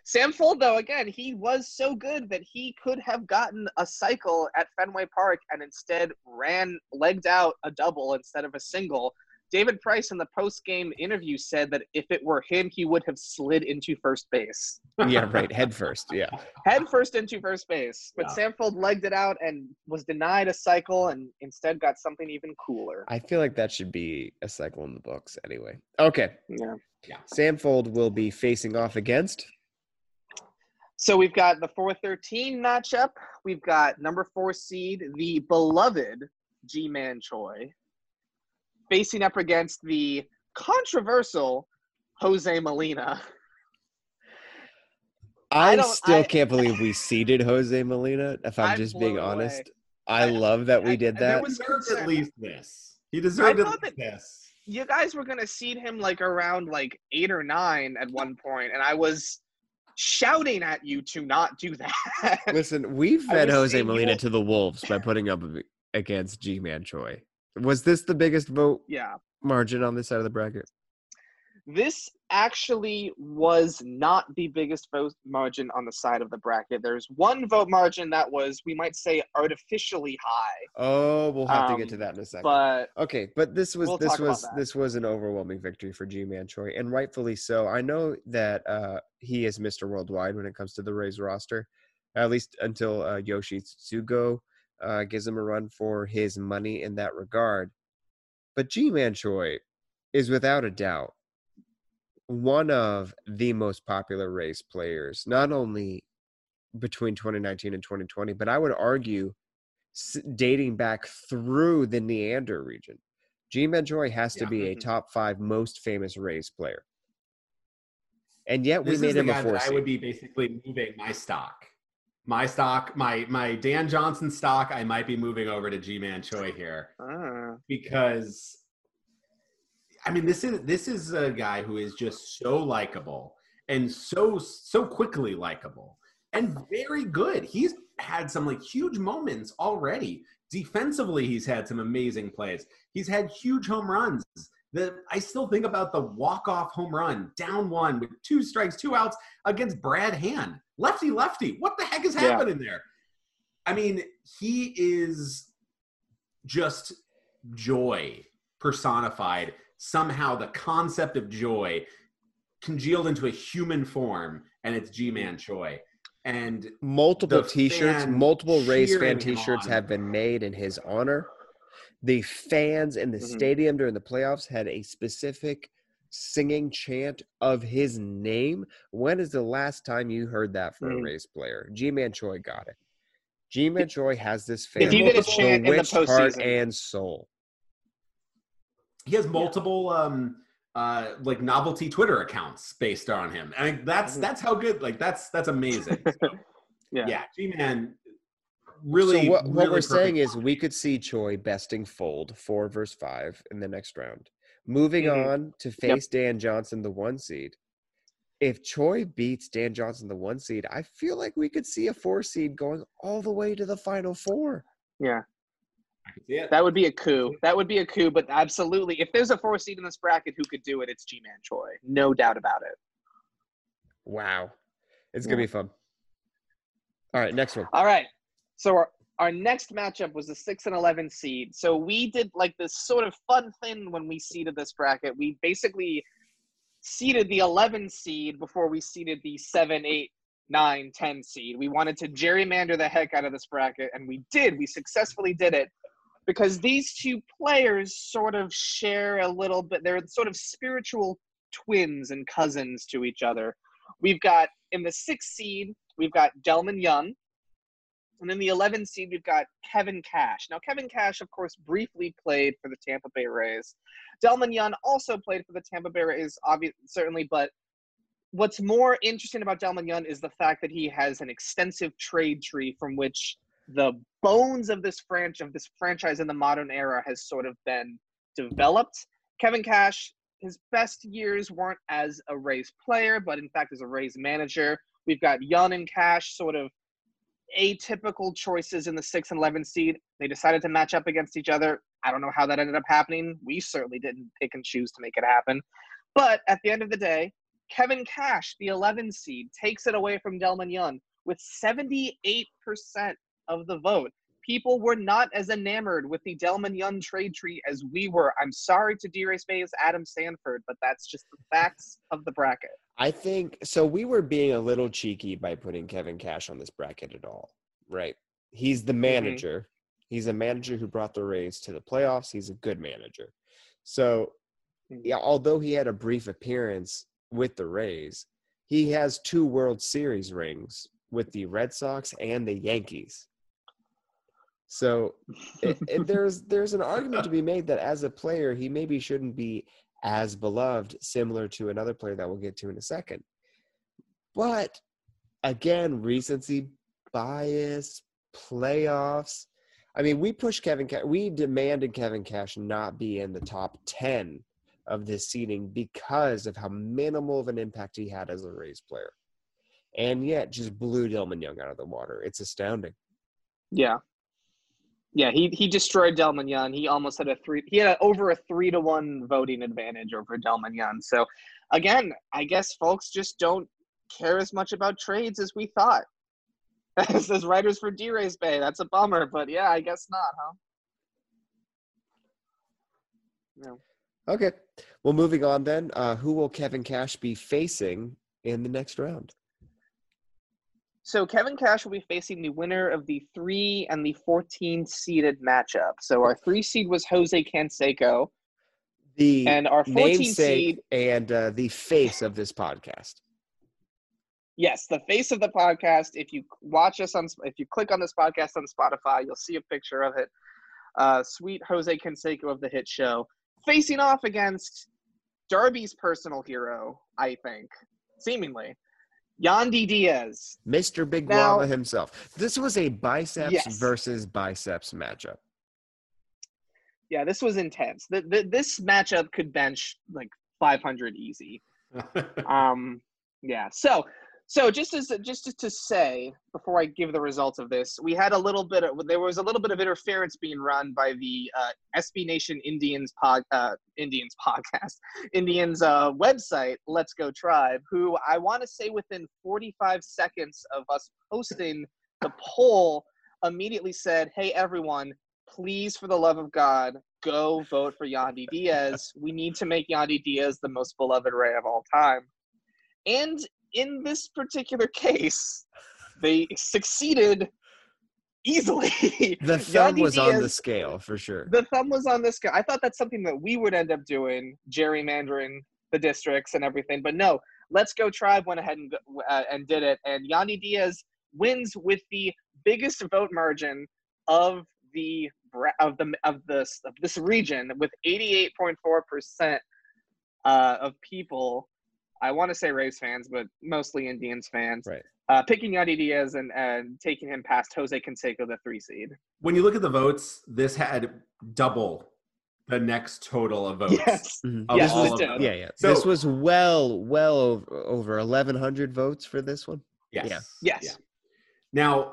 Sam Fuld, though, again, he was so good that he could have gotten a cycle at Fenway Park and instead ran legged out a double instead of a single David Price in the post game interview said that if it were him, he would have slid into first base. [LAUGHS] yeah, right. [LAUGHS] Head first. Yeah. Head first into first base. But yeah. Sam Fuld legged it out and was denied a cycle and instead got something even cooler. I feel like that should be a cycle in the books anyway. Okay. Yeah. Yeah. Sam Fuld will be facing off against. So we've got the 413 matchup. We've got number four seed, the beloved Ji-Man Choi facing up against the controversial Jose Molina. I, I still I- can't believe we seeded Jose Molina. If I'm, I'm just being blown away. honest, I love that we did there that. was- deserved at least this. He deserved I at thought least this. You guys were gonna seed him like around like eight or nine at one point, and I was shouting at you to not do that. Listen, we [LAUGHS] fed Jose saying you Molina to the wolves by putting up against Ji-Man Choi. Was this the biggest vote yeah. margin on this side of the bracket? This actually was not the biggest vote margin on the side of the bracket. There's one vote margin that was, we might say, artificially high, Oh, we'll have to get Um, to that in a second. but Okay, but this was We'll this was this was an overwhelming victory for Ji-Man Choi, and rightfully so. I know that uh, he is Mr. Worldwide when it comes to the Rays roster, at least until uh, Yoshi Tsutsugo uh, gives him a run for his money in that regard. But Ji-Man Choi is without a doubt one of the most popular race players, not only between 2019 and 2020, but I would argue s- dating back through the Neander region. Ji-Man Choi has to Yeah. be a Mhm. top five most famous race player. And yet we This made is the him a four that I would be basically moving my stock. My stock, my my Dan Johnson stock, I might be moving over to Ji-Man Choi here uh, because I mean this is this is a guy who is just so likable and so so quickly likable and very good. He's had some like huge moments already. Defensively, he's had some amazing plays. He's had huge home runs. The I still think about the walk-off home run, down one with two strikes, two outs against Brad Hand. Lefty lefty. What the heck is Yeah. happening there? I mean, he is just joy personified. Somehow the concept of joy congealed into a human form, and it's Ji-Man Choi. And multiple t-shirts multiple race fan t-shirts on. have been made in his honor the fans in the Mhm. stadium during the playoffs had a specific singing chant of his name when is the last time you heard that for a Mhm. race player ji-man choi got it ji-man choi has this fan If you get a base chant in the bewitched heart postseason- and soul he has multiple um uh like novelty Twitter accounts based on him. And that's Mhm. that's how good like that's that's amazing. [LAUGHS] So, yeah. yeah, Ji-Man really so what, what really we're saying is we could see choi besting fuld four versus five in the next round moving Mhm. on to face dan johnson the one seed if choi beats dan johnson the one seed i feel like we could see a four seed going all the way to the final four yeah. I can see it. That would be a coup. That would be a coup, but absolutely. If there's a four seed in this bracket who could do it, it's Ji-Man Choi. No doubt about it. wow it's gonna be fun all right next one All right. So our, our next matchup was the six and eleven seed. So we did like this sort of fun thing when we seeded this bracket. We basically seeded the eleven seed before we seeded the seven, eight, nine, ten seed. We wanted to gerrymander the heck out of this bracket, and we did. We successfully did it because these two players sort of share a little bit. They're sort of spiritual twins and cousins to each other. We've got in the sixth seed, we've got Delmon Young. And in the 11 seed, we've got Kevin Cash. Now, Kevin Cash, of course, briefly played for the Tampa Bay Rays. Delmon Young also played for the Tampa Bay Rays, obviously, certainly. But what's more interesting about Delmon Young is the fact that he has an extensive trade tree from which the bones of this franchise, of this franchise in the modern era, has sort of been developed. Kevin Cash, his best years weren't as a Rays player, but in fact as a Rays manager. We've got Young and Cash sort of atypical choices in the 6 and 11 seed. They decided to match up against each other. I don't know how that ended up happening. We certainly didn't pick and choose to make it happen. But at the end of the day, Kevin Cash, the 11 seed, takes it away from Delmon Young with 78% of the vote. People were not as enamored with the Delmon Young trade tree as we were. I'm sorry to DRaysBay's Adam Sanford, but that's just the facts of the bracket. I think so. We were being a little cheeky by putting Kevin Cash on this bracket at all, right? He's the mm-hmm. manager. He's a manager who brought the Rays to the playoffs. He's a good manager. So, mm. yeah, although he had a brief appearance with the Rays, he has two World Series rings with the Red Sox and the Yankees. So, [LAUGHS] it, it- there's there's an argument to be made that as a player, he maybe shouldn't be as beloved, similar to another player that we'll get to in a second. But again, recency bias, playoffs. I mean, we pushed Kevin. Cash, we demanded Kevin Cash not be in the top ten of this seating because of how minimal of an impact he had as a Rays player, and yet just blew Delmon Young out of the water. It's astounding. Yeah, yeah. He he destroyed Delmon Young. He almost had a three. He had a, over a three to one voting advantage over Delmon Young. So, again, I guess folks just don't care as much about trades as we thought. [LAUGHS] As writers for D Rays Bay. That's a bummer, but yeah, I guess not, huh? No. Okay. Well, moving on then. Uh, who will Kevin Cash be facing in the next round? So Kevin Cash will be facing the winner of the three and the 14 seeded matchup. So our three seed was Jose Canseco. The and our 14 seed and uh, the face of this podcast. Yes, the face of the podcast. If you watch us on, if you click on this podcast on Spotify, you'll see a picture of it. Uh, sweet Jose Canseco of the hit show facing off against Darby's personal hero, I think, seemingly. Yandy Diaz. Mr. Big now, himself. This was a biceps yes. versus biceps matchup. Yeah, this was intense. The, the, this matchup could bench like 500 easy. [LAUGHS] um, yeah. So so just as just to say before I give the results of this, we had a little bit of there was a little bit of interference being run by the uh, SB Nation Indians pod uh, Indians [LAUGHS] podcast Indians uh, website Let's Go Tribe, who I want to say within 45 seconds of us posting the poll, immediately said, "Hey everyone, please for the love of God, go vote for Yandy Diaz. We need to make Yandy Diaz the most beloved Ray of all time." And in this particular case, they succeeded easily. [LAUGHS] The thumb was Diaz, on the scale for sure. The thumb was on the scale. I thought that's something that we would end up doing, gerrymandering the districts and everything. But no, Let's Go Tribe went ahead and uh, and did it, and Yandy Diaz wins with the biggest vote margin of the of the of this of this region with 88.4 percent uh, of people I want to say Rays fans, but mostly Indians fans. Right. Uh, picking Yandy Diaz and, and taking him past Jose Canseco, the three seed. When you look at the votes, this had double the next total of votes. Yes. [LAUGHS] Mm-hmm. Yes, of yeah, yeah. So, this was well, well over, over 1,100 votes for this one. Yes. Yeah. Yes. Yeah. Now,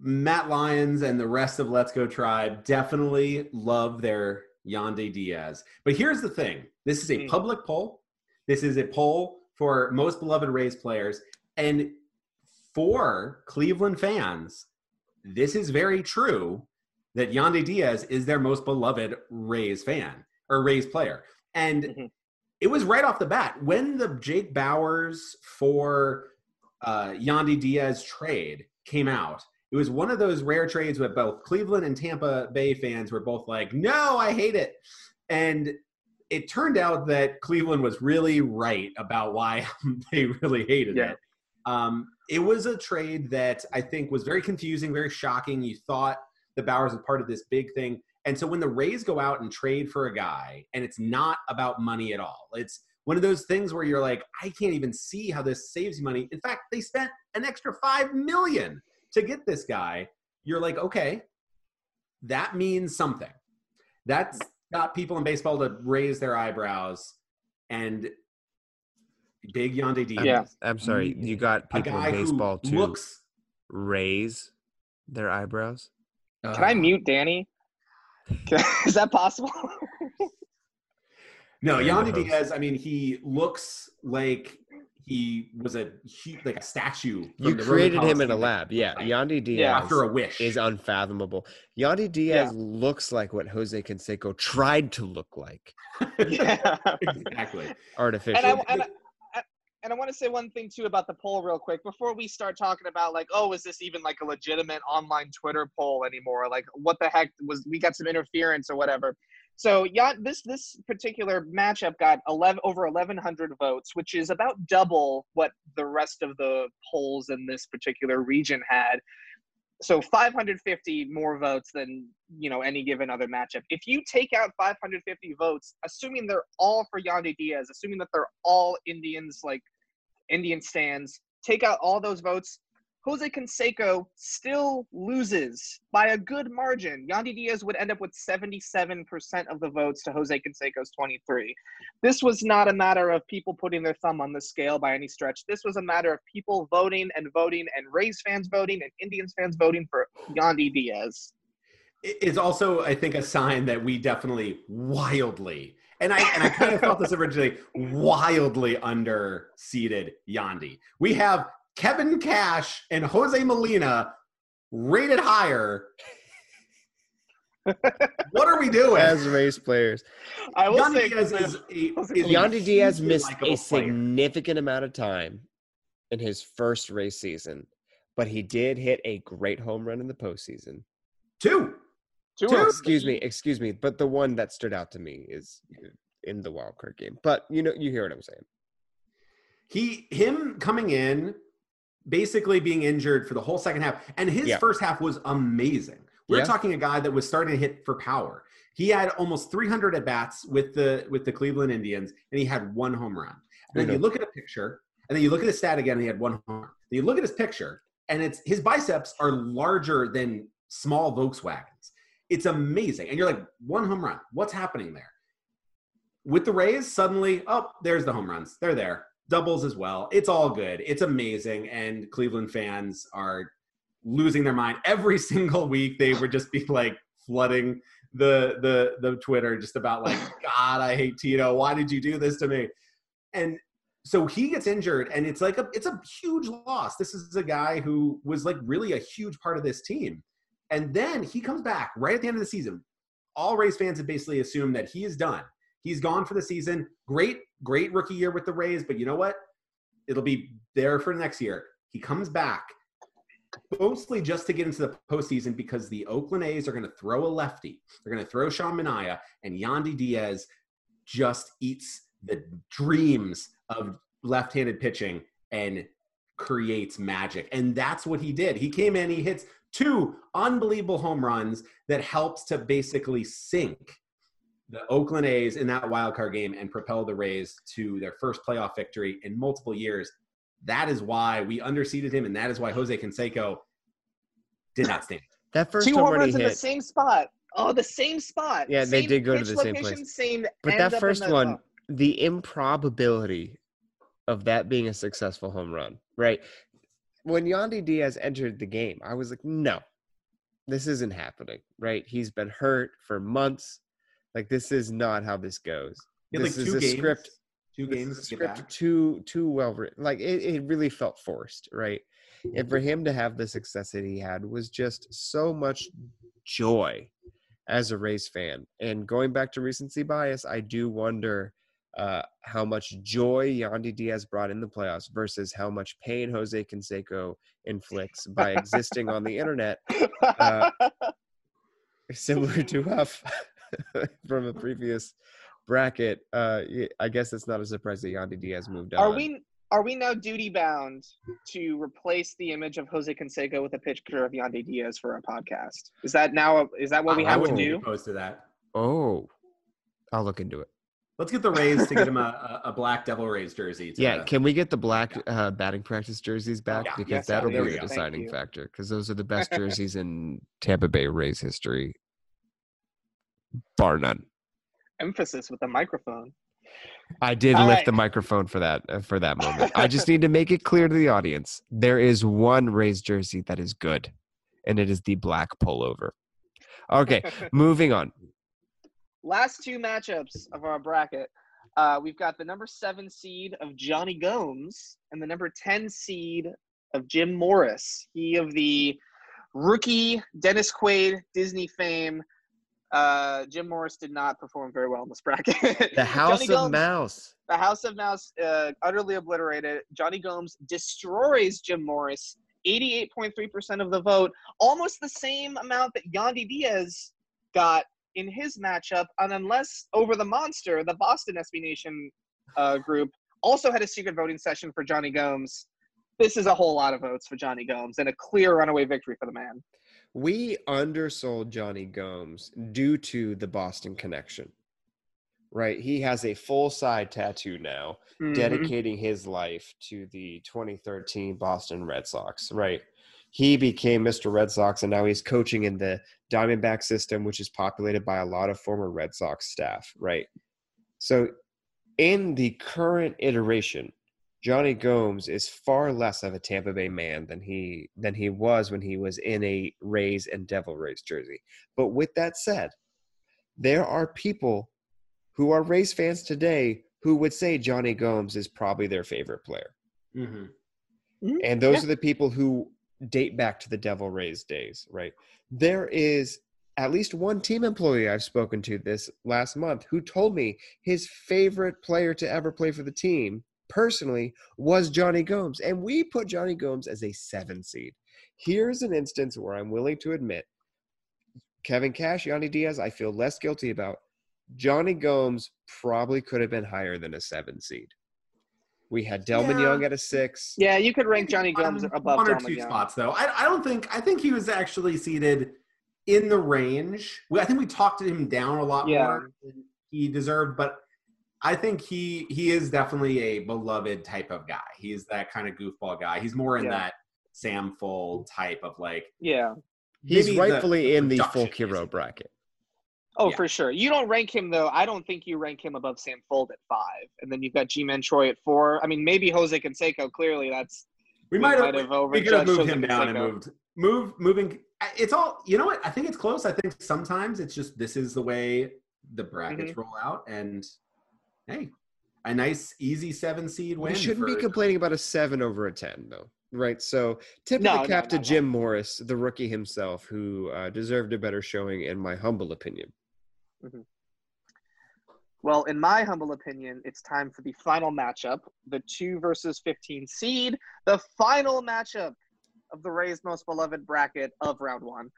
Matt Lyons and the rest of Let's Go Tribe definitely love their Yandy Diaz. But here's the thing this is a mm. public poll. This is a poll for most beloved Rays players. And for Cleveland fans, this is very true that Yandy Diaz is their most beloved Rays fan or Rays player. And mm-hmm. it was right off the bat when the Jake Bauers for uh, Yandy Diaz trade came out. It was one of those rare trades where both Cleveland and Tampa Bay fans were both like, no, I hate it. And it turned out that Cleveland was really right about why [LAUGHS] they really hated yeah. it. Um, it was a trade that I think was very confusing, very shocking. You thought the Bauers was part of this big thing. And so when the Rays go out and trade for a guy, and it's not about money at all, it's one of those things where you're like, I can't even see how this saves you money. In fact, they spent an extra five million to get this guy. You're like, okay, that means something. That's got people in baseball to raise their eyebrows and big Yandy Diaz. Yeah. I'm sorry, you got people in baseball to looks, raise their eyebrows. Uh, Can I mute Danny? I, is that possible? no, Yandy Diaz. I mean, he looks like he was a he, like a statue. You created him in a lab, yeah. Yandy Diaz yeah. after a wish is unfathomable. Yandy Diaz yeah. looks like what Jose Canseco tried to look like. [LAUGHS] yeah, [LAUGHS] exactly. Artificial. And I, and, I, and I want to say one thing too about the poll, real quick, before we start talking about like, oh, is this even like a legitimate online Twitter poll anymore? Like, what the heck was we got some interference or whatever? So yeah, this this particular matchup got 11 over 1100 votes, which is about double what the rest of the polls in this particular region had. So 550 more votes than you know any given other matchup. If you take out 550 votes, assuming they're all for Yandy Diaz, assuming that they're all Indians like Indian stands, take out all those votes, Jose Canseco still loses by a good margin. Yandy Diaz would end up with 77% of the votes to Jose Canseco's 23. This was not a matter of people putting their thumb on the scale by any stretch. This was a matter of people voting and voting and Rays fans voting and Indians fans voting for Yandy Diaz. It's also, I think, a sign that we definitely wildly and I and I kind of felt this [LAUGHS] originally wildly underseeded Yandy. We have Kevin Cash and Jose Molina rated higher. [LAUGHS] what are we doing as race players? I will Yandy say Diaz is, a, is Yandy Diaz missed a significant amount of time in his first race season, but he did hit a great home run in the postseason. Two. Two. Two. Excuse me, excuse me, but the one that stood out to me is in the wild card game. But you know, you hear what I'm saying. He, him coming in basically being injured for the whole second half. And his yeah. first half was amazing. We're yeah. talking a guy that was starting to hit for power. He had almost 300 at bats with the with the Cleveland Indians, and he had one home run. And then you look at a picture, and then you look at his stat again, and he had one home run. Then you look at his picture, and it's his biceps are larger than small Volkswagens. It's amazing, and you're like, one home run. What's happening there? With the Rays, suddenly, oh, there's the home runs. They're there doubles as well. It's all good. It's amazing. And Cleveland fans are losing their mind every [LAUGHS] single week. They would just be like flooding the the the Twitter just about like, [LAUGHS] God, I hate Tito. Why did you do this to me? And so he gets injured, and it's like a it's a huge loss. This is a guy who was like really a huge part of this team. And then he comes back right at the end of the season. All Rays fans have basically assumed that he is done. He's gone for the season. Great, great rookie year with the Rays, but you know what? It'll be there for next year. He comes back mostly just to get into the postseason because the Oakland A's are going to throw a lefty. They're going to throw Sean Manaea, and Yandy Diaz just eats the dreams of left-handed pitching and creates magic. And that's what he did. He came in, he hits two unbelievable home runs that helps to basically sink the Oakland A's in that wild card game and propel the Rays to their first playoff victory in multiple years. That is why we underseeded him, and that is why Jose Canseco did not stand. That first two home runs in the same spot. Oh, the same spot. Yeah, same they did go to the same place. Same but that first one, the improbability of that being a successful home run, right? When Yandy Diaz entered the game, I was like, no, this isn't happening, right? He's been hurt for months. Like this is not how this goes. this like is a games, script. Two games. script too too well written. Like it, it really felt forced, right? And for him to have the success that he had was just so much joy as a race fan. And going back to recency bias, I do wonder uh, how much joy Yandy Diaz brought in the playoffs versus how much pain Jose Canseco inflicts by existing on the internet. Uh, [LAUGHS] similar to Huff. [LAUGHS] from a previous bracket. Uh, I guess it's not a surprise that Yandy Diaz moved on. Are we are we now duty bound to replace the image of Jose Canseco with a picture of Yandy Diaz for our podcast? Is that now? Is that what we have to do? Opposed to that. Oh, I'll look into it. Let's get the Rays to get him a, [LAUGHS] a black Devil Rays jersey. Yeah, can we get the black uh, batting practice jerseys back? Yeah, because yes, that'll be the deciding factor. Because those are the best [LAUGHS] jerseys in Tampa Bay Rays history bar none. Emphasis with the microphone. I did All lift right. the microphone for that uh, for that moment. I just need to make it clear to the audience: there is one Rays jersey that is good, and it is the black pullover. Okay, [LAUGHS] moving on. Last two matchups of our bracket. Uh, we've got the number seven seed of Jonny Gomes and the number 10 seed of Jim Morris. He of the rookie Dennis Quaid Disney fame uh, Jim Morris did not perform very well in this bracket. [LAUGHS] The House of Gomes, Mouse. The House of Mouse uh, utterly obliterated. Jonny Gomes destroys Jim Morris. 88.3% of the vote, almost the same amount that Yandy Diaz got in his matchup. And unless Over the Monster, the Boston SB Nation uh, group, also had a secret voting session for Jonny Gomes. This is a whole lot of votes for Jonny Gomes and a clear runaway victory for the man we undersold Jonny Gomes due to the Boston connection. right? He has a full side tattoo now, Mhm. dedicating his life to the 2013 Boston Red Sox, right? He became Mr. Red Sox and now he's coaching in the Diamondback system, which is populated by a lot of former Red Sox staff, right? So, in the current iteration, Jonny Gomes is far less of a Tampa Bay man than he than he was when he was in a Rays and Devil Rays jersey. But with that said, there are people who are Rays fans today who would say Jonny Gomes is probably their favorite player. hmm And those Yeah. are the people who date back to the Devil Rays days, right? There is at least one team employee I've spoken to this last month who told me his favorite player to ever play for the team personally was Jonny Gomes. And we put Jonny Gomes as a seven seed. Here's an instance where I'm willing to admit Kevin Cash, Yandy Diaz, I feel less guilty about. Jonny Gomes probably could have been higher than a seven seed. We had Delmon Yeah. Young at a six. Yeah, you could rank Jonny One- Gomes above one or Delmon two Young. spots though. I, I don't think I think he was actually seated in the range. We, I think we talked him down a lot Yeah. more than he deserved, but I think he he is definitely a beloved type of guy. He's that kind of goofball guy. He's more in Yeah. that Sam Fuld type of like Yeah. He's maybe the- rightfully in the full production hero bracket. Oh, Yeah. for sure. You don't rank him though. I don't think you rank him above Sam Fuld at five, and then you've got Ji-Man Choi at four. I mean, maybe Jose Canseco. Clearly, that's We We might might have, have we could have overjudged moved Jose him down and moved move moving. It's all you know. What I think it's close. I think sometimes it's just this is the way the brackets Mm-hmm. roll out, and hey, a nice easy seven seed win. We shouldn't be complaining about a seven over a ten, though, right? So tip No, of no, the cap no, to no. Jim Morris, the rookie himself, who uh, deserved a better showing, in my humble opinion. well, in my humble opinion, it's time for the final matchup: the two versus fifteen seed, the final matchup of the Rays' most beloved bracket of round one.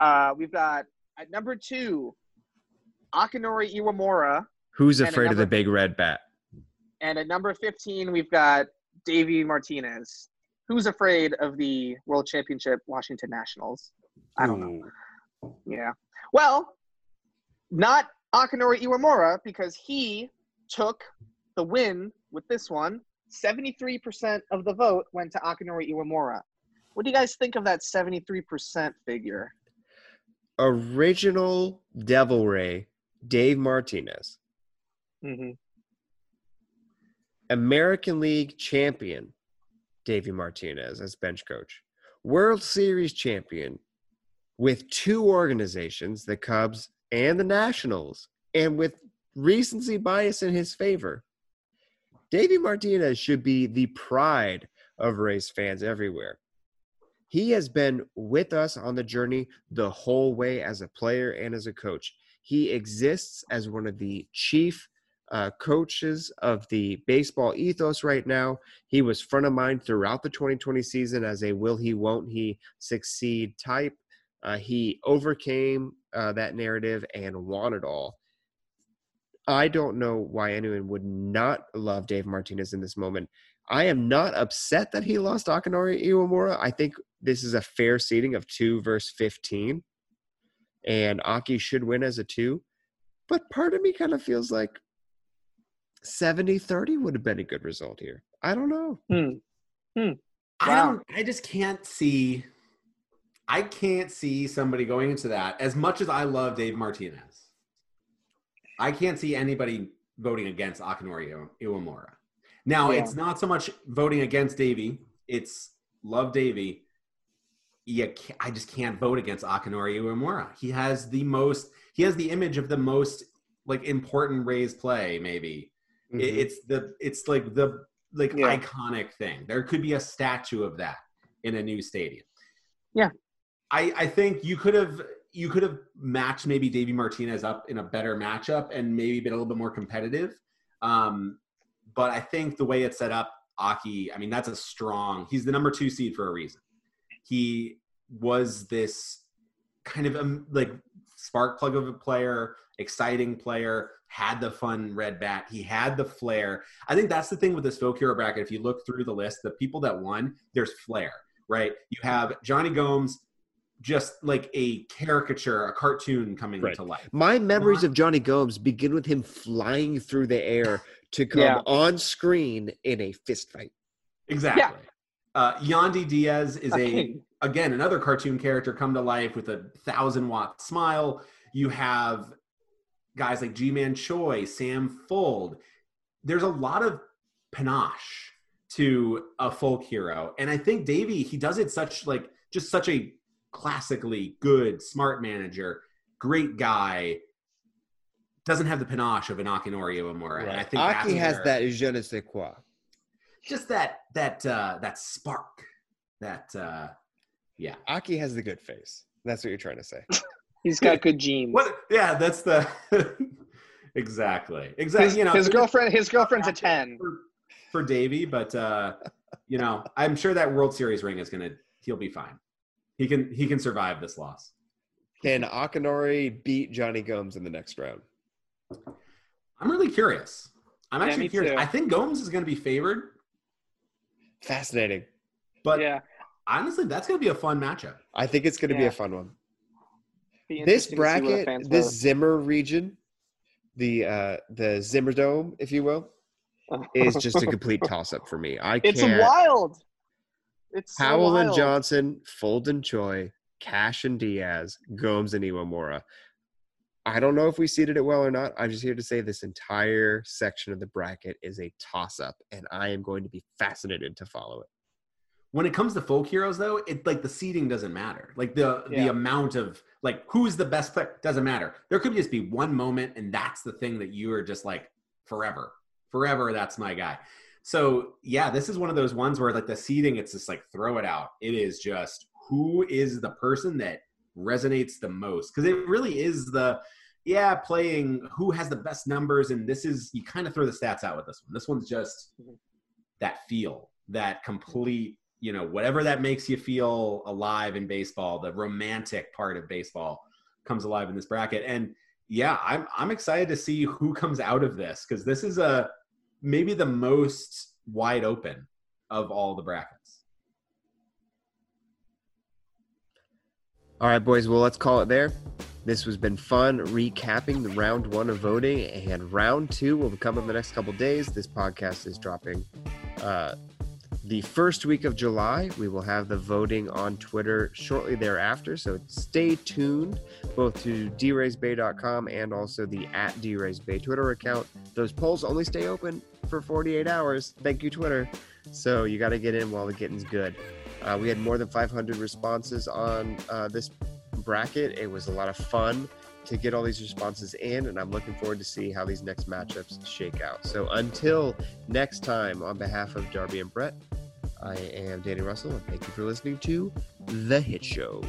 Uh, we've got at number two, Akinori Iwamura, Who's afraid of the big red bat? and at number fifteen, we've got Davey Martinez. Who's afraid of the World Championship Washington Nationals? I don't know. Ooh. Yeah. Well, not Akinori Iwamura because he took the win with this one. 73% of the vote went to Akinori Iwamura. What do you guys think of that 73% figure? Original Devil Ray, Dave Martinez, Mm-hmm. American League champion, Davey Martinez as bench coach, World Series champion with two organizations, the Cubs and the Nationals, and with recency bias in his favor. Davey Martinez should be the pride of Rays fans everywhere. He has been with us on the journey the whole way as a player and as a coach. He exists as one of the chief uh, coaches of the baseball ethos right now. He was front of mind throughout the 2020 season as a will he, won't he succeed type. Uh, he overcame uh, that narrative and won it all. I don't know why anyone would not love Dave Martinez in this moment. I am not upset that he lost Akinori Iwamura. I think this is a fair seating of two versus 15, and Aki should win as a two. But part of me kind of feels like 70 30 would have been a good result here. I don't know. Hmm. Hmm. I Wow. don't. I just can't see. I can't see somebody going into that as much as I love Dave Martinez. I can't see anybody voting against Akinori Iwa- Iwamura. Now Yeah. it's not so much voting against Davey; it's love Davey. You ca I just can't vote against Akinori Iwamura. He has the most. He has the image of the most like important Rays play. Maybe it, Mhm. it's the it's like the like Yeah. iconic thing. There could be a statue of that in a new stadium. Yeah. I I think you could have you could have matched maybe Davey Martinez up in a better matchup and maybe been a little bit more competitive. Um, but I think the way it's set up, Aki, I mean, that's a strong. He's the number two seed for a reason. He was this kind of um, like spark plug of a player, exciting player, had the fun red bat. He had the flair. I think that's the thing with this folk hero bracket. If you look through the list, the people that won, there's flair, right? You have Jonny Gomes, just like a caricature, a cartoon coming Right. to life. My memories Why- of Jonny Gomes begin with him flying through the air to come Yeah. on screen in a fist fight. Exactly. Uh, Yandy Diaz is a again another cartoon character come to life with a thousand watt smile. You have guys like Ji-Man Choi, Sam Fuld. There's a lot of panache to a folk hero, and I think Davey he does it such like just such a classically good, smart manager, great guy. Doesn't have the panache of an Akinori Iwamura, and I think Aki has where- that je ne sais quoi. just that that uh that spark that uh yeah Aki has the good face. That's what you're trying to say. [LAUGHS] He's got good genes. what yeah that's the [LAUGHS] exactly exactly His, you know his girlfriend, his girlfriend's a ten. for, for davey but uh you know i'm sure that world series ring is gonna he'll be fine he can he can survive this loss Can Akinori beat Jonny Gomes in the next round? i'm really curious i'm actually me curious too. i think gomes is gonna be favored Fascinating. but yeah, honestly that's gonna be a fun matchup I think it's going to be a fun one. This interesting to see what the bracket, this. Zimmer region, the uh the Zimmer Dome, if you will, [LAUGHS] is just a complete toss up for me. I it's can't. wild. It's so Howell and wild. Johnson, Fuld and Choi, Cash and Diaz, Gomes and Iwamura. I don't know if we seeded it well or not. I'm just here to say this entire section of the bracket is a toss up, and I am going to be fascinated to follow it. When it comes to folk heroes though it like the seeding doesn't matter. Like the the amount of like who's the best player doesn't matter. There could just be one moment and that's the thing that you are just like forever forever that's my guy. So yeah this is one of those ones where like the seeding it's just like throw it out. It is just who is the person that resonates the most? Because it really is the yeah playing who has the best numbers and this is you kind of throw the stats out with this one. This one's just Mhm. that feel that complete you know whatever that makes you feel alive in baseball the romantic part of baseball comes alive in this bracket and yeah i'm i'm excited to see who comes out of this because this is a maybe the most wide open of all the brackets All right, boys. Well, let's call it there. This has been fun recapping the round one of voting, and round two will come in the next couple days. This podcast is dropping uh, the first week of July. We will have the voting on Twitter shortly thereafter, so stay tuned both to draysbay.com and also the at draysbay Twitter account. Those polls only stay open for 48 hours. Thank you, Twitter. So you got to get in while the getting's good. Uh, we had more than 500 responses on uh, this bracket. It was a lot of fun to get all these responses in, and I'm looking forward to see how these next matchups shake out. So until next time, on behalf of Darby and Brett, I am Danny Russell, and thank you for listening to The Hit Show.